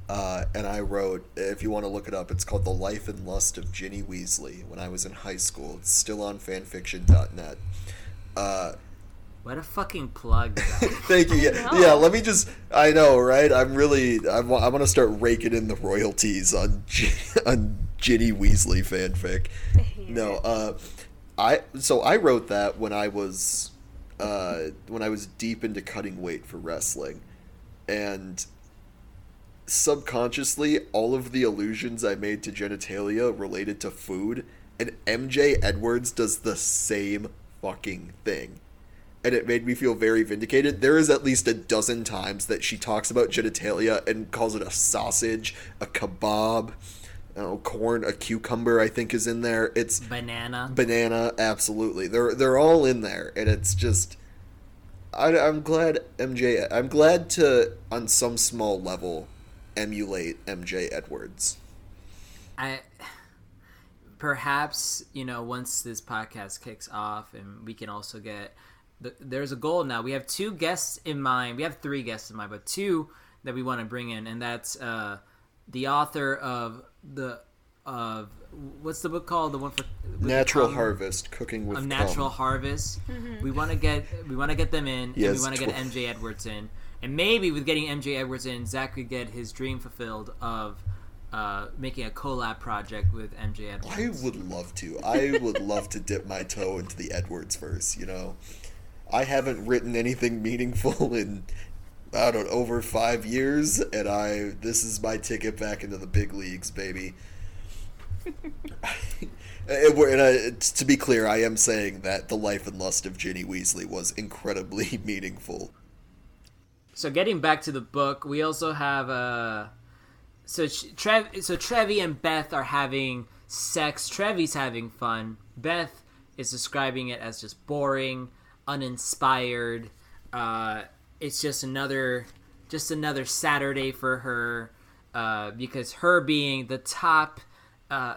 [SPEAKER 2] Uh, and I wrote, if you want to look it up, it's called The Life and Lust of Ginny Weasley when I was in high school. It's still on fanfiction.net. Uh,
[SPEAKER 1] What a fucking plug.
[SPEAKER 2] Thank you. Yeah, yeah. Let me just. I know, right? I'm really. I want. I want to start raking in the royalties on G- on Ginny Weasley fanfic.
[SPEAKER 3] I
[SPEAKER 2] No. Uh, I. So I wrote that when I was, uh, when I was deep into cutting weight for wrestling, and subconsciously all of the allusions I made to genitalia related to food, and MJ Edwards does the same fucking thing and it made me feel very vindicated. There is at least a dozen times that she talks about genitalia and calls it a sausage, a kebab, oh, corn, a cucumber. I think is in there. It's
[SPEAKER 1] Banana.
[SPEAKER 2] banana, absolutely. They're they're all in there, and it's just. I, I'm glad MJ. I'm glad to, on some small level, emulate MJ Edwards.
[SPEAKER 1] I perhaps you know once this podcast kicks off and we can also get the, there's a goal now we have two guests in mind we have three guests in mind but two that we want to bring in and that's uh the author of the of what's the book called the one for
[SPEAKER 2] Natural
[SPEAKER 1] cum?
[SPEAKER 2] Harvest, cooking with
[SPEAKER 1] of
[SPEAKER 2] cum.
[SPEAKER 1] natural harvest we want to get we want to get them in and we want to get mj edwards in and maybe with getting mj edwards in zach could get his dream fulfilled of uh, making a collab project with mj edwards
[SPEAKER 2] I would love to. I would love to dip my toe into the Edwards verse, you know. I haven't written anything meaningful in I don't over 5 years and I this is my ticket back into the big leagues, baby. It- and I, to be clear, I am saying that the life and lust of Ginny Weasley was incredibly meaningful.
[SPEAKER 1] So getting back to the book, we also have uh so Trev so Trevi and Beth are having sex. Trevi's having fun. Beth is describing it as just boring, uninspired. Uh, it's just another just another Saturday for her uh, because her being the top uh,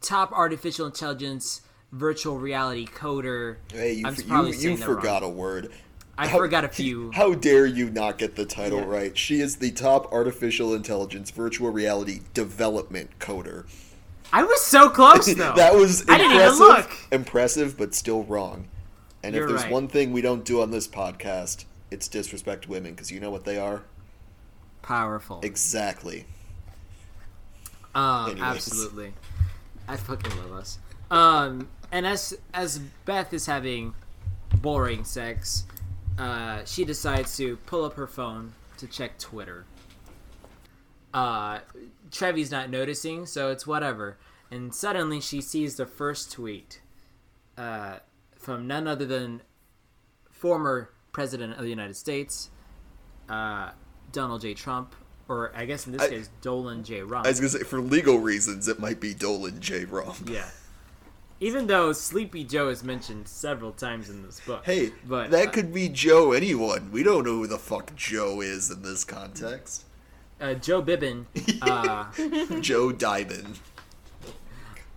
[SPEAKER 1] top artificial intelligence virtual reality coder.
[SPEAKER 2] Hey, you,
[SPEAKER 1] I'm
[SPEAKER 2] you, you forgot
[SPEAKER 1] wrong.
[SPEAKER 2] a word.
[SPEAKER 1] I
[SPEAKER 2] How-
[SPEAKER 1] forgot a few.
[SPEAKER 2] How dare you not get the title
[SPEAKER 1] Yeah.
[SPEAKER 2] right? She is the top artificial intelligence virtual reality development coder.
[SPEAKER 1] I was so close though.
[SPEAKER 2] that was impressive,
[SPEAKER 1] didn't even look.
[SPEAKER 2] impressive, but still wrong. And
[SPEAKER 1] You're
[SPEAKER 2] if there's
[SPEAKER 1] right.
[SPEAKER 2] one thing we don't do on this podcast, it's disrespect women because you know what they are.
[SPEAKER 1] powerful.
[SPEAKER 2] Exactly.
[SPEAKER 1] Um,
[SPEAKER 2] Anyways.
[SPEAKER 1] absolutely. I fucking love us. Um, and as as Beth is having boring sex, uh, she decides to pull up her phone to check Twitter. Uh, Trevi's not noticing, so it's whatever. And suddenly she sees the first tweet uh, from none other than former President of the United States, uh, Donald J. Trump, or I guess in this
[SPEAKER 2] I-
[SPEAKER 1] case, Dolan J. Rump.
[SPEAKER 2] I was gonna say for legal reasons, it might be Dolan J. Rump.
[SPEAKER 1] Yeah. Even though Sleepy Joe is mentioned several times in this book.
[SPEAKER 2] Hey,
[SPEAKER 1] but
[SPEAKER 2] that
[SPEAKER 1] uh,
[SPEAKER 2] could be Joe anyone. We don't know who the fuck Joe is in this context.
[SPEAKER 1] uh, Joe Bibbin. Uh,
[SPEAKER 2] Joe Diamond.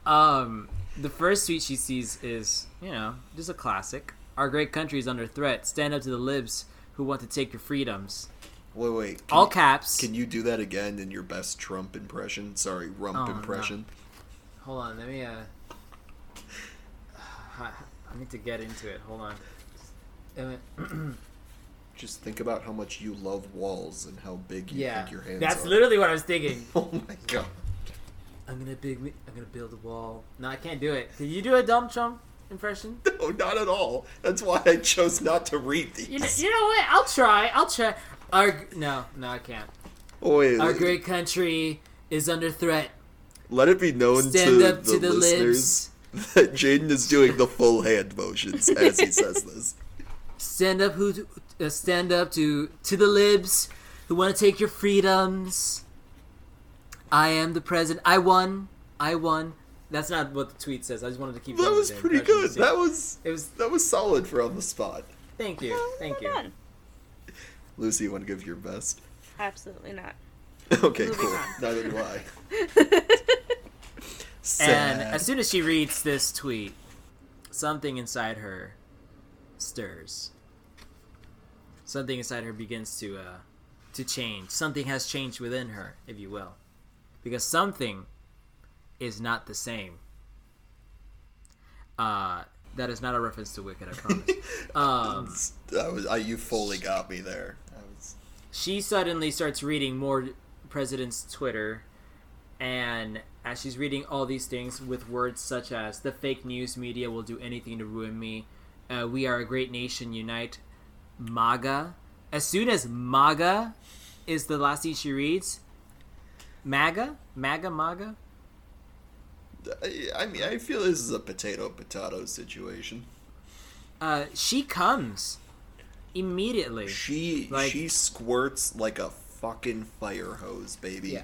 [SPEAKER 1] um, the first tweet she sees is, you know, just a classic. Our great country is under threat. Stand up to the libs who want to take your freedoms.
[SPEAKER 2] Wait, wait.
[SPEAKER 1] All
[SPEAKER 2] you-
[SPEAKER 1] caps.
[SPEAKER 2] Can you do that again in your best Trump impression? Sorry, Rump
[SPEAKER 1] Oh, no.
[SPEAKER 2] impression.
[SPEAKER 1] Hold on, let me. Uh, I need to get into it. Hold on.
[SPEAKER 2] Just think about how much you love walls and how big you
[SPEAKER 1] yeah,
[SPEAKER 2] think your hands
[SPEAKER 1] that's
[SPEAKER 2] are.
[SPEAKER 1] That's literally what I was thinking.
[SPEAKER 2] Oh my god.
[SPEAKER 1] I'm gonna big. I'm gonna build a wall. No, I can't do it. Can you do a dumb Trump impression?
[SPEAKER 2] No, not at all. That's why I chose not to read these.
[SPEAKER 1] You know, you know what? I'll try. I'll try. Our no, no, I can't.
[SPEAKER 2] Oh, wait,
[SPEAKER 1] Our great country is under threat.
[SPEAKER 2] let it be known
[SPEAKER 1] Stand
[SPEAKER 2] to
[SPEAKER 1] up
[SPEAKER 2] the
[SPEAKER 1] to the
[SPEAKER 2] listeners
[SPEAKER 1] libs.
[SPEAKER 2] that Jaden is doing the full hand motions as he says this.
[SPEAKER 1] Stand up who? Uh, stand up to to the libs who want to take your freedoms. I am the president. I won. I won. That's not what the tweet says. I just wanted to keep.
[SPEAKER 2] That
[SPEAKER 1] going
[SPEAKER 2] was pretty good. That was
[SPEAKER 1] It was.
[SPEAKER 2] that was solid for on the spot.
[SPEAKER 1] Thank you. Thank you.
[SPEAKER 3] Well done.
[SPEAKER 2] Lucy, you want to give your best?
[SPEAKER 3] Absolutely not.
[SPEAKER 2] Okay,
[SPEAKER 3] Moving
[SPEAKER 2] cool.
[SPEAKER 3] on.
[SPEAKER 2] Neither do I.
[SPEAKER 1] And as soon as she reads this tweet, something inside her stirs. Something inside her begins to uh, to change. Something has changed within her, if you will, because something is not the same. Uh, that is not a reference to Wicked, I promise. um,
[SPEAKER 2] That was I, you fully got me there. Was,
[SPEAKER 1] she suddenly starts reading more president's Twitter, and as she's reading all these things with words such as "the fake news media will do anything to ruin me," uh, "we are a great nation, unite," MAGA. As soon as MAGA is the last thing she reads, MAGA, MAGA, MAGA.
[SPEAKER 2] I, mean, I feel this is a potato potato situation.
[SPEAKER 1] Uh, she comes immediately.
[SPEAKER 2] She
[SPEAKER 1] Like-
[SPEAKER 2] she squirts like a fucking fire hose, baby.
[SPEAKER 1] Yeah,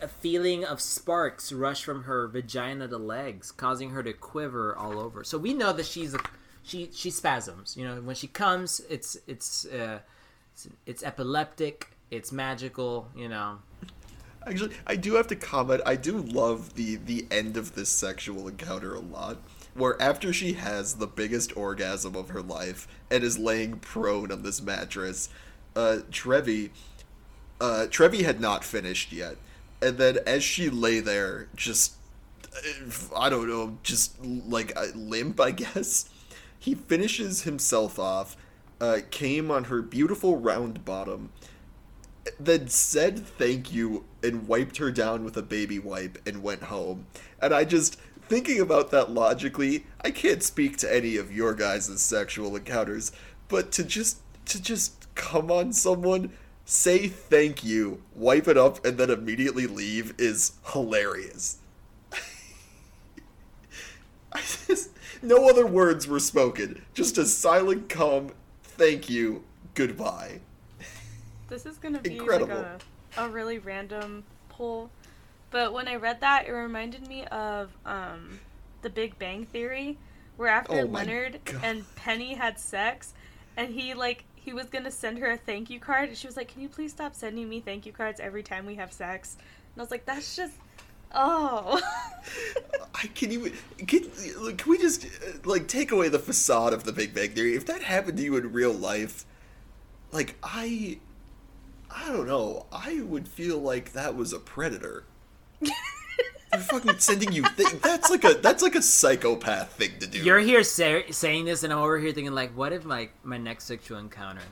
[SPEAKER 1] a, feeling of sparks rush from her vagina to legs, causing her to quiver all over. So we know that she's a she she spasms. You know, when she comes, it's it's uh, it's, it's epileptic. It's magical. You know.
[SPEAKER 2] Actually, I do have to comment. I do love the the end of this sexual encounter a lot, where after she has the biggest orgasm of her life and is laying prone on this mattress, uh, Trevi, uh, Trevi had not finished yet, and then as she lay there, just I don't know, just like limp, I guess. He finishes himself off, uh, came on her beautiful round bottom, then said thank you and wiped her down with a baby wipe and went home. And I just thinking about that logically, I can't speak to any of your guys' sexual encounters, but to just to just come on someone, say thank you, wipe it up, and then immediately leave is hilarious. I just no other words were spoken. Just a silent calm thank you, goodbye.
[SPEAKER 3] This is gonna be
[SPEAKER 2] Incredible.
[SPEAKER 3] like a, a really random poll, but when I read that, it reminded me of um, the Big Bang Theory, where after
[SPEAKER 2] Oh
[SPEAKER 3] Leonard
[SPEAKER 2] God.
[SPEAKER 3] and Penny had sex, and he like he was gonna send her a thank you card, and she was like, "Can you please stop sending me thank you cards every time we have sex?" And I was like, "That's just." Oh,
[SPEAKER 2] I can you can, can we just like take away the facade of the Big Bang Theory? If that happened to you in real life, like I, I don't know, I would feel like that was a predator. They're fucking sending you. Th- that's like a that's like a psychopath thing to do.
[SPEAKER 1] You're here say, saying this, and I'm over here thinking like, what if my my next sexual encounter,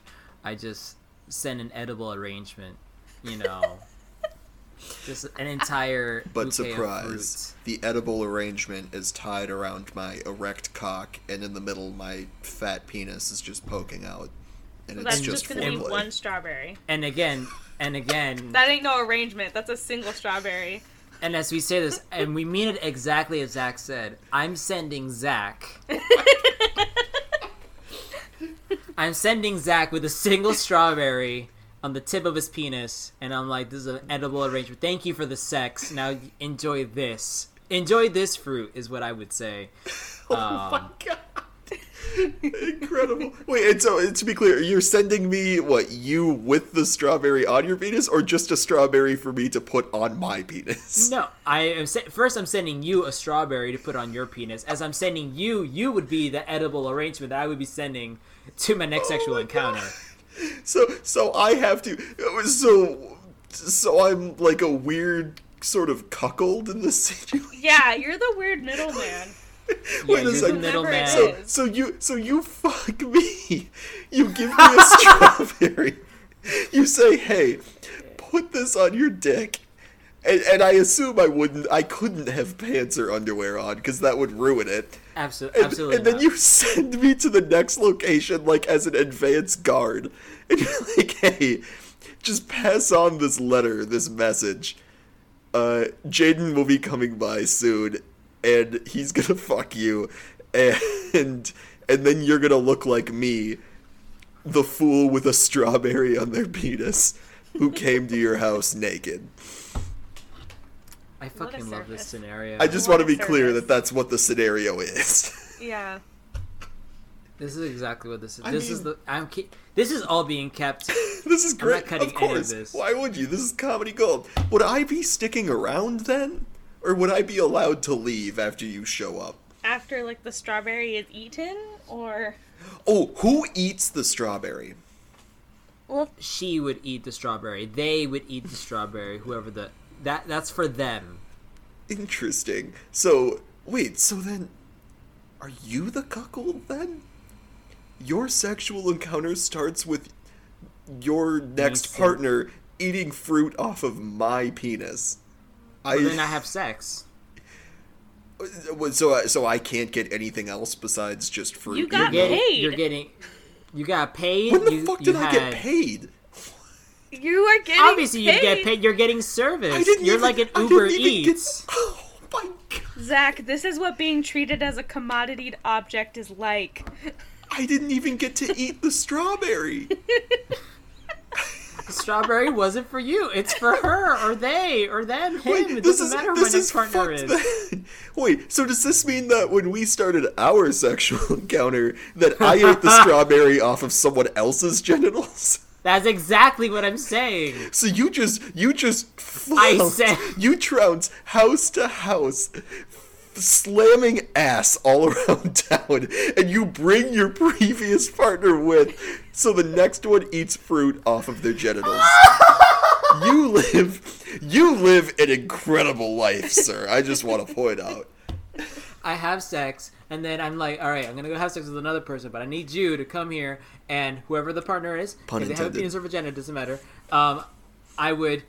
[SPEAKER 1] I just send an edible arrangement, you know, just an entire
[SPEAKER 2] but
[SPEAKER 1] bouquet of
[SPEAKER 2] surprise, the edible arrangement is tied around my erect cock, and in the middle, my fat penis is just poking out, and it's
[SPEAKER 3] that's
[SPEAKER 2] just,
[SPEAKER 3] just gonna be one strawberry.
[SPEAKER 1] And again, and again,
[SPEAKER 3] That ain't no arrangement. That's a single strawberry.
[SPEAKER 1] And as we say this, and we mean it exactly as Zach said, I'm sending Zach. I'm sending Zach with a single strawberry on the tip of his penis, and I'm like, this is an edible arrangement. Thank you for the sex. Now enjoy this. Enjoy this fruit, is what I would say.
[SPEAKER 2] Oh
[SPEAKER 1] Um,
[SPEAKER 2] my god. Incredible. Wait, and so to be clear, you're sending me what you with the strawberry on your penis, or just a strawberry for me to put on my penis?
[SPEAKER 1] No, I am se- first. I'm sending you a strawberry to put on your penis. As I'm sending you, you would be the edible arrangement that I would be sending to my next oh sexual
[SPEAKER 2] my
[SPEAKER 1] encounter.
[SPEAKER 2] So, so I have to. So, so I'm like a weird sort of cuckold in this situation.
[SPEAKER 3] Yeah, you're the weird middleman.
[SPEAKER 2] Wait
[SPEAKER 1] you're
[SPEAKER 2] a second.
[SPEAKER 3] Whoever
[SPEAKER 1] middleman.
[SPEAKER 3] it
[SPEAKER 2] So, so you, so you fuck me. You give me a strawberry. You say, "Hey, put this on your dick," and, and I assume I wouldn't, I couldn't have pants or underwear on because that would ruin it.
[SPEAKER 1] Absolutely,
[SPEAKER 2] And,
[SPEAKER 1] absolutely.
[SPEAKER 2] and then you send me to the next location like as an advance guard, and you're like, "Hey, just pass on this letter, this message. Uh, Jaden will be coming by soon, and he's gonna fuck you, and and then you're gonna look like me, the fool with a strawberry on their penis, who came to your house naked."
[SPEAKER 1] I fucking love this scenario.
[SPEAKER 2] I just want to
[SPEAKER 3] a
[SPEAKER 2] be clear that that's what the scenario is.
[SPEAKER 3] Yeah.
[SPEAKER 1] this is exactly what this is.
[SPEAKER 2] I
[SPEAKER 1] this is the. I'm. Ke- this is all being kept.
[SPEAKER 2] this is
[SPEAKER 1] not
[SPEAKER 2] great.
[SPEAKER 1] cutting
[SPEAKER 2] of
[SPEAKER 1] any of
[SPEAKER 2] course.
[SPEAKER 1] this.
[SPEAKER 2] Why would you? This is comedy gold. Would I be sticking around then? Or would I be allowed to leave after you show up?
[SPEAKER 3] After like the strawberry is eaten, or
[SPEAKER 2] Oh, who eats the strawberry?
[SPEAKER 3] well,
[SPEAKER 1] She would eat the strawberry. They would eat the strawberry. Whoever the that that's for them.
[SPEAKER 2] Interesting. So, wait, so then are you the cuckold then? Your sexual encounter starts with your next partner eating fruit off of my penis.
[SPEAKER 1] But then I have sex.
[SPEAKER 2] so so I can't get anything else besides just fruit.
[SPEAKER 3] You got
[SPEAKER 2] know?
[SPEAKER 1] Getting,
[SPEAKER 3] paid.
[SPEAKER 1] You're getting. You got paid.
[SPEAKER 2] When the
[SPEAKER 1] you,
[SPEAKER 2] fuck
[SPEAKER 1] you
[SPEAKER 2] did I
[SPEAKER 1] had,
[SPEAKER 2] get paid?
[SPEAKER 3] you are getting
[SPEAKER 1] Obviously, you get paid. You're getting service.
[SPEAKER 2] I didn't
[SPEAKER 1] You're
[SPEAKER 2] even,
[SPEAKER 1] like an
[SPEAKER 2] I
[SPEAKER 1] Uber
[SPEAKER 2] didn't even get-
[SPEAKER 1] Eats.
[SPEAKER 2] oh my god!
[SPEAKER 3] Zach, this is what being treated as a commodited object is like.
[SPEAKER 2] I didn't even get to eat the strawberry.
[SPEAKER 1] The strawberry wasn't for you. It's for her or they or them, him.
[SPEAKER 2] Wait,
[SPEAKER 1] it doesn't
[SPEAKER 2] is
[SPEAKER 1] matter who my next partner is.
[SPEAKER 2] Wait, so does this mean that when we started our sexual encounter, that I ate the strawberry off of someone else's genitals?
[SPEAKER 1] That's exactly what I'm saying.
[SPEAKER 2] So you just you just
[SPEAKER 1] I said-
[SPEAKER 2] you trounce house to house, slamming ass all around town, and you bring your previous partner with, so the next one eats fruit off of their genitals. you live you live an incredible life, sir. I just want to point out.
[SPEAKER 1] I have sex, and then I'm like, all right, I'm gonna go have sex with another person, but I need you to come here, and whoever the partner is,
[SPEAKER 2] Pun
[SPEAKER 1] if they have a penis or vagina, doesn't matter. Um, I would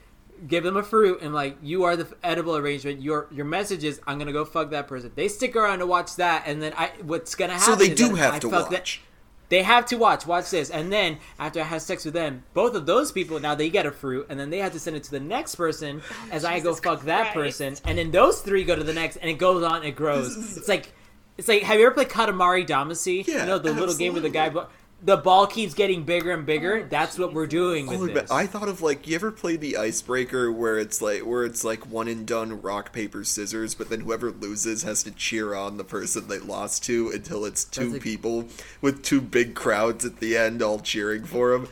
[SPEAKER 1] give them a fruit and like, you are the edible arrangement. Your your message is, I'm gonna go fuck that person. They stick around to watch that, and then I, what's gonna happen?
[SPEAKER 2] So they
[SPEAKER 1] is
[SPEAKER 2] do have
[SPEAKER 1] I
[SPEAKER 2] to watch.
[SPEAKER 1] They have to watch. Watch this, and then after I have sex with them, both of those people now they get a fruit, and then they have to send it to the next person oh, as I go
[SPEAKER 3] Jesus
[SPEAKER 1] fuck that person, and then those three go to the next, and it goes on. It grows. It's like, it's like, have you ever played Katamari Damacy?
[SPEAKER 2] Yeah,
[SPEAKER 1] you know the little game with the guy. bu- the ball keeps getting bigger and bigger. Oh, That's what we're doing with
[SPEAKER 2] Oh,
[SPEAKER 1] this.
[SPEAKER 2] I thought of like you ever play the icebreaker where it's like where it's like one and done rock paper scissors, but then whoever loses has to cheer on the person they lost to until it's two
[SPEAKER 1] That's a-
[SPEAKER 2] people with two big crowds at the end all cheering for them.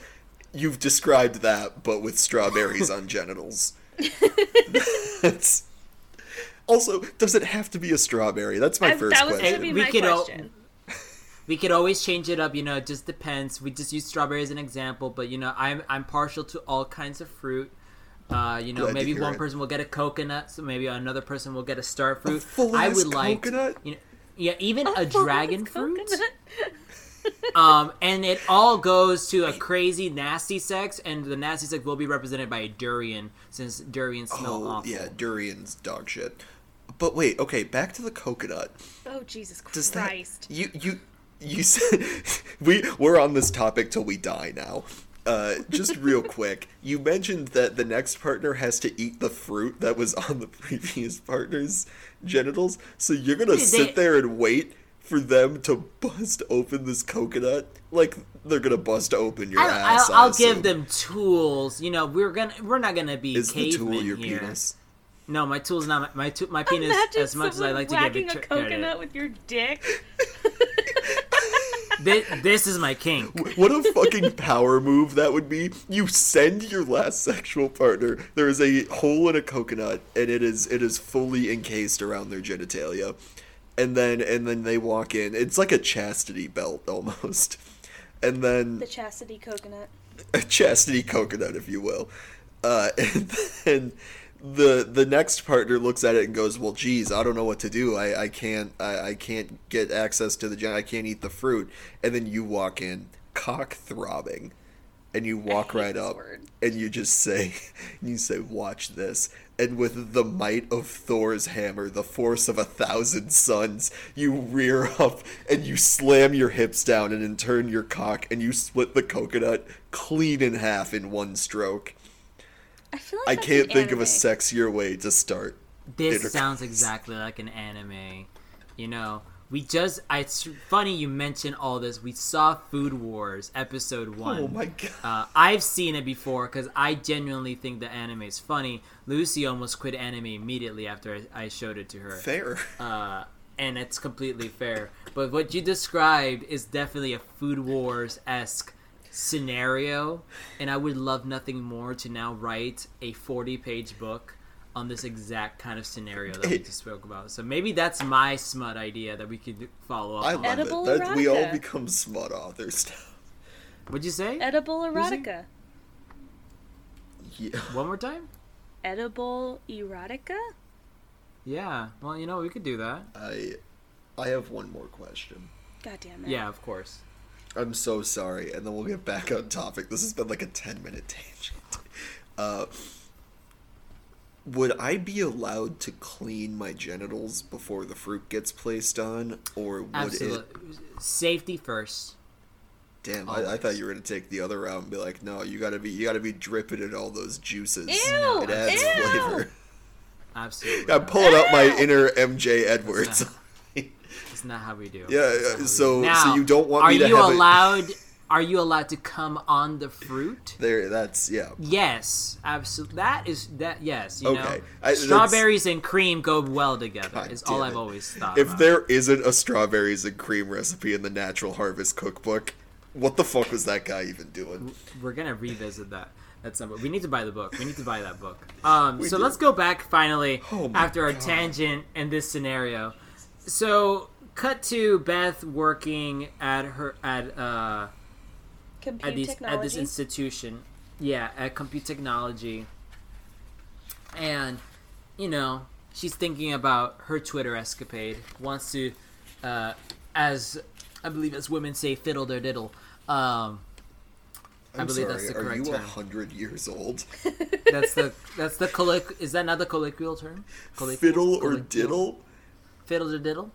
[SPEAKER 2] You've described that, but with strawberries on genitals. That's also does it have to be a strawberry? That's my
[SPEAKER 3] I-
[SPEAKER 2] first
[SPEAKER 3] that was
[SPEAKER 2] question.
[SPEAKER 3] gonna be
[SPEAKER 1] We
[SPEAKER 3] my
[SPEAKER 1] could all-
[SPEAKER 3] question.
[SPEAKER 1] We could always change it up. You know, it just depends. We just use strawberry as an example, but you know, I'm I'm partial to all kinds of fruit. Uh, you know,
[SPEAKER 2] Glad
[SPEAKER 1] maybe one
[SPEAKER 2] it.
[SPEAKER 1] person will get a coconut, so maybe another person will get a star fruit.
[SPEAKER 2] full
[SPEAKER 1] I would like,
[SPEAKER 2] coconut?
[SPEAKER 1] you know, yeah, even a
[SPEAKER 3] Oh,
[SPEAKER 1] dragon fruit. um, and it all goes to a crazy nasty sex, and the nasty sex will be represented by a durian, since durians smell
[SPEAKER 2] Oh
[SPEAKER 1] awful.
[SPEAKER 2] yeah, durian's dog shit. But wait, okay, back to the coconut.
[SPEAKER 3] Oh Jesus Christ!
[SPEAKER 2] Does that you you you said we we're on this topic till we die now. Uh, just real quick, you mentioned that the next partner has to eat the fruit that was on the previous partner's genitals. So you're gonna
[SPEAKER 1] They-
[SPEAKER 2] sit there and wait for them to bust open this coconut, like they're gonna bust open your
[SPEAKER 1] I,
[SPEAKER 2] ass.
[SPEAKER 1] I'll,
[SPEAKER 2] I
[SPEAKER 1] I'll give them tools. You know, we're gonna we're not gonna be
[SPEAKER 2] Is the
[SPEAKER 1] cavemen
[SPEAKER 2] tool your
[SPEAKER 1] here.
[SPEAKER 2] penis?
[SPEAKER 1] No, my tool's not my my, tool, my penis.
[SPEAKER 3] Imagine
[SPEAKER 1] As much as I like to give
[SPEAKER 3] whacking a coconut with your dick.
[SPEAKER 1] This, this is my kink.
[SPEAKER 2] What a fucking power move that would be. You send your last sexual partner. There is a hole in a coconut and it is it is fully encased around their genitalia. And then and then they walk in. It's like a chastity belt almost. And then
[SPEAKER 3] The chastity coconut.
[SPEAKER 2] a chastity coconut, if you will. Uh, and then the the next partner looks at it and goes, "Well, geez, I don't know what to do. I, I can't I, I can't get access to the gen. I can't eat the fruit." And then you walk in, cock throbbing, and you walk right up
[SPEAKER 3] word.
[SPEAKER 2] and you just say, you say, "Watch this." And with the might of Thor's hammer, the force of a thousand suns, you rear up and you slam your hips down and in turn your cock and you split the coconut clean in half in one stroke.
[SPEAKER 3] I feel like
[SPEAKER 2] I can't
[SPEAKER 3] an
[SPEAKER 2] think of a sexier way to start.
[SPEAKER 1] This
[SPEAKER 2] intercourse.
[SPEAKER 1] sounds exactly like an anime. You know, we just it's funny you mentioned all this. We saw Food Wars episode one.
[SPEAKER 2] Oh my god.
[SPEAKER 1] Uh, I've seen it before because I genuinely think the anime is funny. Lucy almost quit anime immediately after I, I showed it to her.
[SPEAKER 2] Fair.
[SPEAKER 1] uh, and it's completely fair. But what you described is definitely a Food Wars esque scenario, and I would love nothing more to now write a 40 page book on this exact kind of scenario that we just spoke about. So maybe that's my smut idea that we could follow up
[SPEAKER 2] I
[SPEAKER 1] on.
[SPEAKER 2] love
[SPEAKER 3] Edible
[SPEAKER 2] it. That, we all become smut authors now.
[SPEAKER 1] What'd you say?
[SPEAKER 3] Edible erotica.
[SPEAKER 2] Yeah.
[SPEAKER 1] One more time?
[SPEAKER 3] Edible erotica?
[SPEAKER 1] Yeah. Well, you know, we could do that.
[SPEAKER 2] I I have one more question.
[SPEAKER 3] God damn it.
[SPEAKER 1] Yeah, of course.
[SPEAKER 2] I'm so sorry, and then we'll get back on topic. This has been like a 10 minute tangent. Uh, would I be allowed to clean my genitals before the fruit gets placed on, or would it?
[SPEAKER 1] Safety first.
[SPEAKER 2] Damn, I, I thought you were gonna take the other route and be like, no, you gotta be, you gotta be dripping in all those juices.
[SPEAKER 3] Ew!
[SPEAKER 2] it adds
[SPEAKER 3] Ew!
[SPEAKER 2] flavor.
[SPEAKER 1] Absolutely.
[SPEAKER 2] I'm pulling out my inner MJ Edwards.
[SPEAKER 1] It's not how we do.
[SPEAKER 2] yeah, yeah, so
[SPEAKER 1] do.
[SPEAKER 2] so you don't want
[SPEAKER 1] are
[SPEAKER 2] me to
[SPEAKER 1] you
[SPEAKER 2] it-
[SPEAKER 1] allowed? Are you allowed to come on the fruit?
[SPEAKER 2] There, that's yeah.
[SPEAKER 1] Yes, absolutely. That is that. Yes, you
[SPEAKER 2] Okay.
[SPEAKER 1] know,
[SPEAKER 2] I-
[SPEAKER 1] strawberries and cream go well together.
[SPEAKER 2] God
[SPEAKER 1] is all
[SPEAKER 2] damn
[SPEAKER 1] I've always thought.
[SPEAKER 2] If
[SPEAKER 1] about.
[SPEAKER 2] there isn't a strawberries and cream recipe in the Natural Harvest cookbook, what the fuck was that guy even doing?
[SPEAKER 1] we're gonna revisit that. That's some. We need to buy the book. We need to buy that book. Um, so
[SPEAKER 2] do.
[SPEAKER 1] let's go back finally
[SPEAKER 2] Oh
[SPEAKER 1] after our
[SPEAKER 2] God.
[SPEAKER 1] tangent and this scenario. So cut to Beth working at her at uh
[SPEAKER 3] Compute
[SPEAKER 1] at these
[SPEAKER 3] technology.
[SPEAKER 1] at this institution. Yeah, at Compute Technology. And you know, she's thinking about her Twitter escapade. Wants to uh as I believe as women say fiddle their diddle. Um I
[SPEAKER 2] I'm
[SPEAKER 1] believe
[SPEAKER 2] sorry,
[SPEAKER 1] that's the
[SPEAKER 2] are
[SPEAKER 1] correct
[SPEAKER 2] you a
[SPEAKER 1] term.
[SPEAKER 2] hundred years old?
[SPEAKER 1] That's the that's the colloq. Is that not the colloquial term? Colloquial?
[SPEAKER 2] Fiddle or
[SPEAKER 1] Colloquial?
[SPEAKER 2] diddle?
[SPEAKER 1] Fiddle or diddle?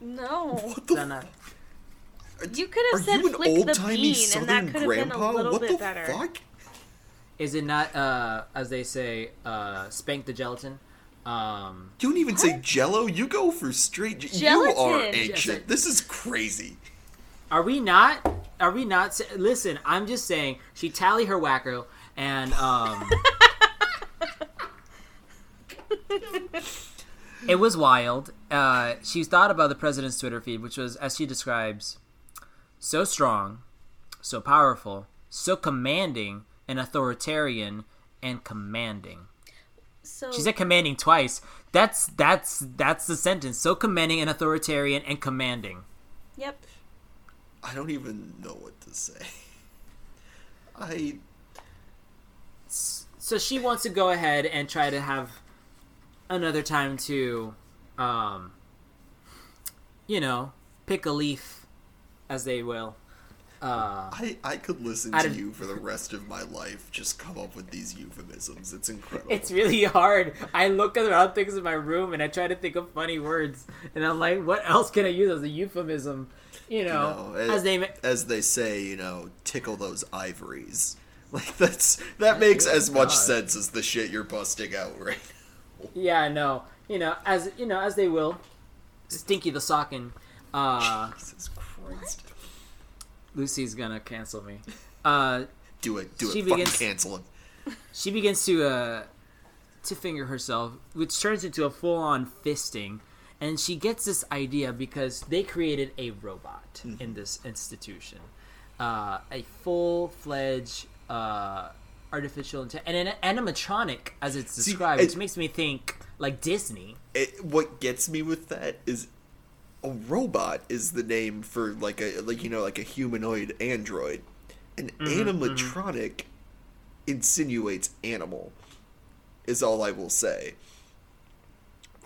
[SPEAKER 3] no.
[SPEAKER 2] What
[SPEAKER 1] Is
[SPEAKER 2] the?
[SPEAKER 1] that not?
[SPEAKER 3] You could
[SPEAKER 2] Are
[SPEAKER 3] have said
[SPEAKER 2] you an
[SPEAKER 3] flick the
[SPEAKER 2] old timey
[SPEAKER 3] bean, and that could have been
[SPEAKER 2] grandpa?
[SPEAKER 3] a little
[SPEAKER 2] what
[SPEAKER 3] bit
[SPEAKER 2] the
[SPEAKER 3] better.
[SPEAKER 2] fuck?
[SPEAKER 1] Is it not? Uh, as they say, uh, spank the gelatin. Um,
[SPEAKER 2] You don't even say Jello. You go for straight. j- You
[SPEAKER 3] Gelatin.
[SPEAKER 2] are ancient.
[SPEAKER 1] I-
[SPEAKER 2] This is crazy.
[SPEAKER 1] are we not? Are we not? sa- Listen, I'm just saying. She tally her wacko, and um, it was wild. Uh, she thought about the president's Twitter feed, which was, as she describes, so strong, so powerful, so commanding and authoritarian and commanding.
[SPEAKER 3] So
[SPEAKER 1] She said commanding twice. That's that's that's the sentence. So commanding and authoritarian and commanding.
[SPEAKER 3] Yep.
[SPEAKER 2] I don't even know what to say. I
[SPEAKER 1] So she wants to go ahead and try to have another time to, um, you know, pick a leaf, as they will. Uh,
[SPEAKER 2] I I could listen to you for the rest of my life. Just come up with these euphemisms. It's incredible.
[SPEAKER 1] it's really hard. I look around things in my room and I try to think of funny words, and I'm like, what else can I use as a euphemism? You
[SPEAKER 2] you
[SPEAKER 1] know,
[SPEAKER 2] know,
[SPEAKER 1] as they.
[SPEAKER 2] as they say, you know, tickle those ivories. Like that's that makes
[SPEAKER 1] Oh,
[SPEAKER 2] as much sense as the shit you're busting out right.
[SPEAKER 1] Yeah, no, you know, as you know, as they will. Stinky the Sockin. Uh,
[SPEAKER 2] Jesus Christ.
[SPEAKER 1] Lucy's gonna cancel me. Uh,
[SPEAKER 2] Do it, do it.
[SPEAKER 1] She
[SPEAKER 2] Fucking
[SPEAKER 1] begins-
[SPEAKER 2] cancel him.
[SPEAKER 1] she begins to uh, to finger herself, which turns into a full-on fisting. And she gets this idea because they created a robot in this institution, uh, a full-fledged uh, artificial inte- and an animatronic, as it's described,
[SPEAKER 2] it-
[SPEAKER 1] which makes me think like Disney.
[SPEAKER 2] It, what gets me with that is a robot is the name for like a like you know like a humanoid android. An
[SPEAKER 1] Mm-hmm,
[SPEAKER 2] animatronic insinuates animal. Is all I will say.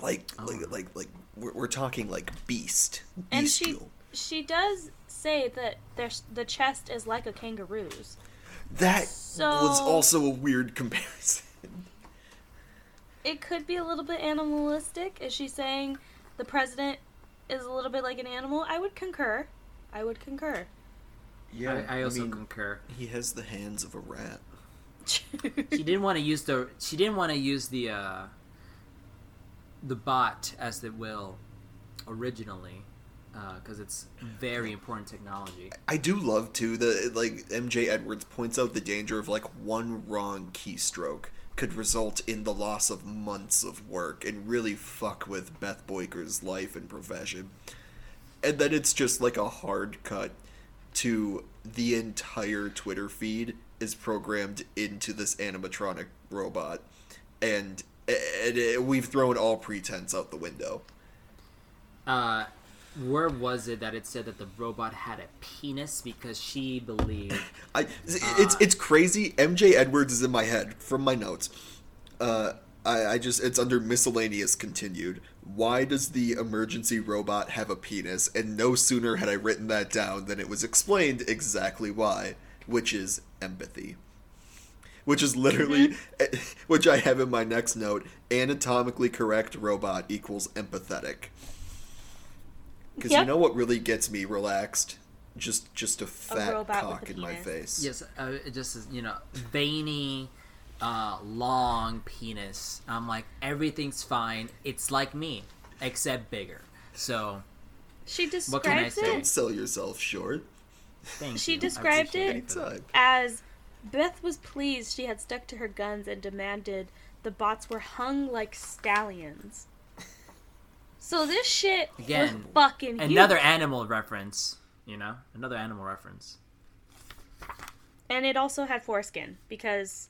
[SPEAKER 2] Like
[SPEAKER 1] Oh.
[SPEAKER 2] like like like we're, we're talking like beast.
[SPEAKER 3] And she she does say that there's the chest is like a kangaroo's.
[SPEAKER 2] That was also a weird comparison.
[SPEAKER 3] It could be a little bit animalistic. Is she saying the president is a little bit like an animal? I would concur. I would concur.
[SPEAKER 2] Yeah,
[SPEAKER 1] I, I also concur.
[SPEAKER 2] he has the hands of a rat.
[SPEAKER 1] she didn't want to use the she didn't want to use the uh the bot as it will originally because it's very important technology
[SPEAKER 2] I do love too that like MJ Edwards points out the danger of like one wrong keystroke could result in the loss of months of work and really fuck with Beth Boyker's life and profession. And then it's just like a hard cut to the entire Twitter feed is programmed into this animatronic robot and, and it- we've thrown all pretense out the window.
[SPEAKER 1] uh where was it that it said that the robot had a penis because she believed
[SPEAKER 2] I uh, it's it's crazy. MJ Edwards is in my head from my notes. Uh, I I just it's under miscellaneous continued. Why does the emergency robot have a penis? And no sooner had I written that down than it was explained exactly why, which is empathy. Which is literally, mm-hmm. eh, which I have in my next note. Anatomically correct robot equals empathetic. Because you know what really gets me relaxed? Just just a fat
[SPEAKER 3] robot with
[SPEAKER 2] cock
[SPEAKER 3] a
[SPEAKER 2] in my face.
[SPEAKER 1] yes uh, it just is you know veiny uh long penis i'm like everything's fine it's like me except bigger so
[SPEAKER 3] she
[SPEAKER 1] What can I say?
[SPEAKER 3] it
[SPEAKER 2] Don't sell yourself short.
[SPEAKER 1] thank
[SPEAKER 3] She
[SPEAKER 1] you.
[SPEAKER 3] Described it-
[SPEAKER 1] that.
[SPEAKER 3] As Beth was pleased she had stuck to her guns and demanded the bots were hung like stallions. So this shit
[SPEAKER 1] Again,
[SPEAKER 3] was fucking
[SPEAKER 1] another
[SPEAKER 3] huge.
[SPEAKER 1] animal reference you know another animal reference
[SPEAKER 3] and it also had foreskin because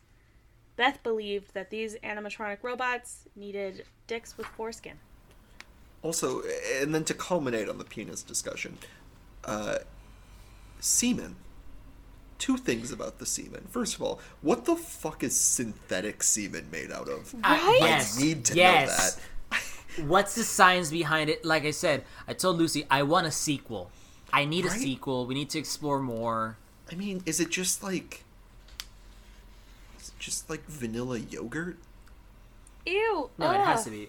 [SPEAKER 3] Beth believed that these animatronic robots needed dicks with foreskin.
[SPEAKER 2] Also, and then to culminate on the penis discussion, uh, semen. Two things about the semen. First of all, what the fuck is synthetic semen made out of?
[SPEAKER 3] Right?
[SPEAKER 2] I
[SPEAKER 1] yes
[SPEAKER 2] need to
[SPEAKER 1] yes.
[SPEAKER 2] know that.
[SPEAKER 1] What's the science behind it like i said i told lucy i want a sequel i need a sequel we need to explore more
[SPEAKER 2] I mean, is it just like. Is it just like vanilla yogurt?
[SPEAKER 3] Ew.
[SPEAKER 1] no it has to be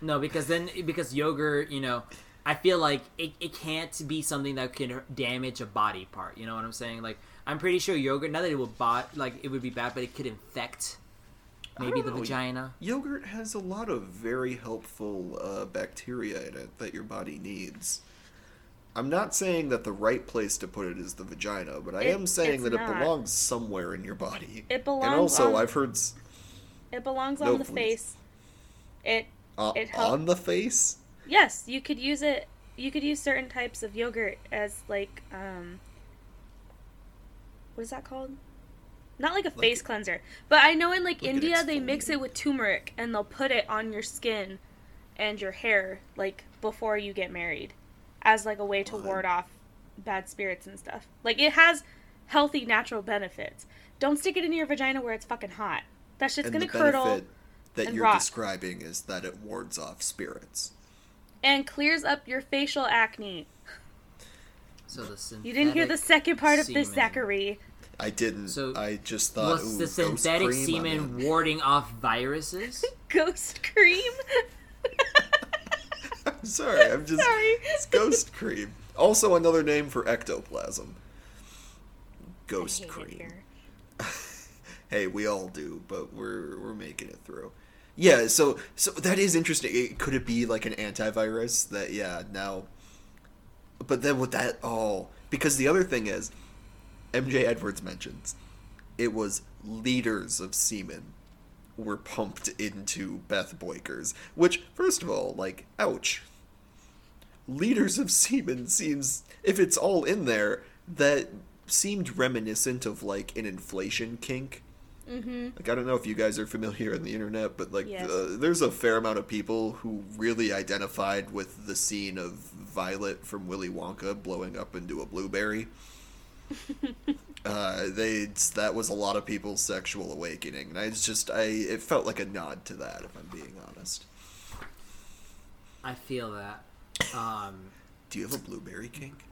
[SPEAKER 1] no because then because yogurt you know i feel like it, it can't be something that can damage a body part you know what i'm saying like i'm pretty sure yogurt not that it would bot like it would be bad but it could infect
[SPEAKER 2] I
[SPEAKER 1] maybe the
[SPEAKER 2] know.
[SPEAKER 1] vagina
[SPEAKER 2] Yogurt has a lot of very helpful uh, bacteria in it that your body needs. I'm not saying that the right place to put it is the vagina, but I
[SPEAKER 3] It-
[SPEAKER 2] am saying that
[SPEAKER 3] not.
[SPEAKER 2] it belongs somewhere in your body.
[SPEAKER 3] It belongs
[SPEAKER 2] And also,
[SPEAKER 3] on-
[SPEAKER 2] I've heard s-
[SPEAKER 3] It belongs
[SPEAKER 2] No,
[SPEAKER 3] on the
[SPEAKER 2] please.
[SPEAKER 3] face. It
[SPEAKER 2] uh,
[SPEAKER 3] It help-
[SPEAKER 2] on the face.
[SPEAKER 3] yes, you could use it. You could use certain types of yogurt as like um. What is that called? Not like a face cleanser, but I know in like,
[SPEAKER 2] Like
[SPEAKER 3] India they mix it with turmeric and they'll put it on your skin and your hair like before you get married, as like a way to
[SPEAKER 2] What?
[SPEAKER 3] ward off bad spirits and stuff. Like it has healthy natural benefits. Don't stick it in your vagina where it's fucking hot. That shit's
[SPEAKER 2] and
[SPEAKER 3] gonna
[SPEAKER 2] the
[SPEAKER 3] curdle.
[SPEAKER 2] benefit that
[SPEAKER 3] and
[SPEAKER 2] you're
[SPEAKER 3] rot.
[SPEAKER 2] describing is that it wards off spirits.
[SPEAKER 3] and clears up your facial acne.
[SPEAKER 1] So the
[SPEAKER 3] You didn't hear the second part of this. Zachary.
[SPEAKER 2] I didn't.
[SPEAKER 1] So,
[SPEAKER 2] I just thought.
[SPEAKER 1] Was
[SPEAKER 2] ooh,
[SPEAKER 1] the
[SPEAKER 2] ghost
[SPEAKER 3] Oh,
[SPEAKER 1] synthetic
[SPEAKER 2] cream, I'm
[SPEAKER 1] semen warding off viruses?
[SPEAKER 3] Ghost cream.
[SPEAKER 2] I'm sorry. I'm just.
[SPEAKER 3] Sorry.
[SPEAKER 2] It's ghost cream. Also, another name for ectoplasm. Ghost
[SPEAKER 3] I hate it
[SPEAKER 2] cream.
[SPEAKER 3] here.
[SPEAKER 2] hey, we all do, but we're we're making it through. Yeah, so so that is interesting. Could it be like an antivirus that yeah, now But then with that oh, because the other thing is MJ Edwards mentions it was liters of semen were pumped into Beth Boykers, which first of all, like ouch. Liters of semen seems if it's all in there that seemed reminiscent of like an inflation kink.
[SPEAKER 3] Mm-hmm.
[SPEAKER 2] Like I don't know if you guys are familiar on the internet, but like
[SPEAKER 3] Yes.
[SPEAKER 2] uh, there's a fair amount of people who really identified with the scene of Violet from Willy Wonka blowing up into a blueberry. uh, they that was a lot of people's sexual awakening, and I it's just I it felt like a nod to that, if I'm being honest.
[SPEAKER 1] I feel that. Um,
[SPEAKER 2] Do you have a blueberry kink?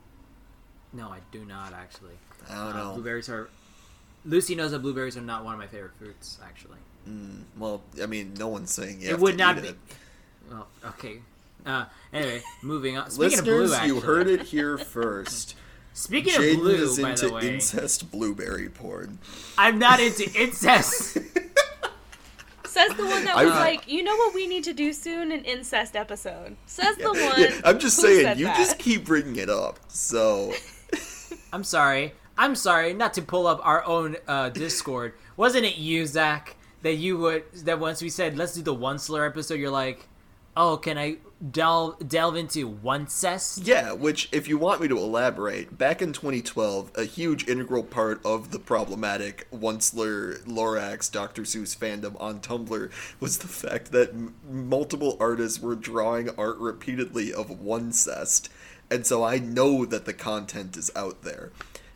[SPEAKER 1] no, I do not actually.
[SPEAKER 2] I don't
[SPEAKER 1] Uh,
[SPEAKER 2] know.
[SPEAKER 1] blueberries are. Lucy knows that blueberries are not one of my favorite fruits. Actually.
[SPEAKER 2] Mm, well, I mean, no one's saying you
[SPEAKER 1] It would not be-
[SPEAKER 2] it.
[SPEAKER 1] Well, okay. Uh, anyway, moving on. Speaking
[SPEAKER 2] Listeners,
[SPEAKER 1] of blue,
[SPEAKER 2] you heard it here first.
[SPEAKER 1] Speaking
[SPEAKER 2] Jaden
[SPEAKER 1] of blue,
[SPEAKER 2] is
[SPEAKER 1] by
[SPEAKER 2] into
[SPEAKER 1] the way,
[SPEAKER 2] incest blueberry porn.
[SPEAKER 1] I'm not into incest.
[SPEAKER 3] Says the one that
[SPEAKER 2] I-
[SPEAKER 3] was like, you know what we need to do soon? An incest episode. Says the one.
[SPEAKER 2] Yeah, I'm just
[SPEAKER 3] who
[SPEAKER 2] saying,
[SPEAKER 3] said
[SPEAKER 2] you
[SPEAKER 3] that.
[SPEAKER 2] just keep bringing it up. So,
[SPEAKER 1] I'm sorry. I'm sorry not to pull up our own uh, Discord. Wasn't it you, Zach, that you would that once we said let's do the one slur episode, you're like, oh, can I delve delve into one cess?
[SPEAKER 2] yeah, which, if you want me to elaborate, back in 2012, a huge integral part of the problematic Onceler Lorax Dr. Seuss fandom on Tumblr was the fact that m- multiple artists were drawing art repeatedly of one cest. And so I know that the content is out there.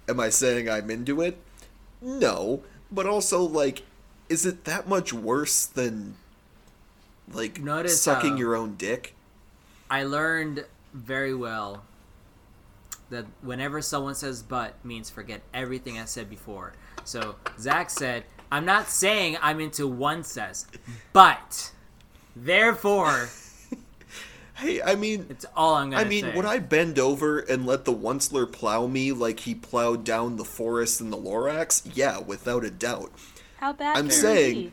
[SPEAKER 2] Am I saying I'm into it? No. But also, like, is it that much worse than, like,
[SPEAKER 1] Notice,
[SPEAKER 2] sucking
[SPEAKER 1] uh,
[SPEAKER 2] your own dick?
[SPEAKER 1] I learned very well that whenever someone says but means forget everything I said before. So Zach said, I'm not saying I'm into one cess, but therefore
[SPEAKER 2] Hey, I mean,
[SPEAKER 1] it's all I'm gonna
[SPEAKER 2] I mean,
[SPEAKER 1] say.
[SPEAKER 2] would I bend over and let the Onceler plow me like he plowed down the forest in the Lorax? Yeah, without a doubt.
[SPEAKER 3] How bad?
[SPEAKER 2] I'm
[SPEAKER 3] can
[SPEAKER 2] saying-
[SPEAKER 3] be?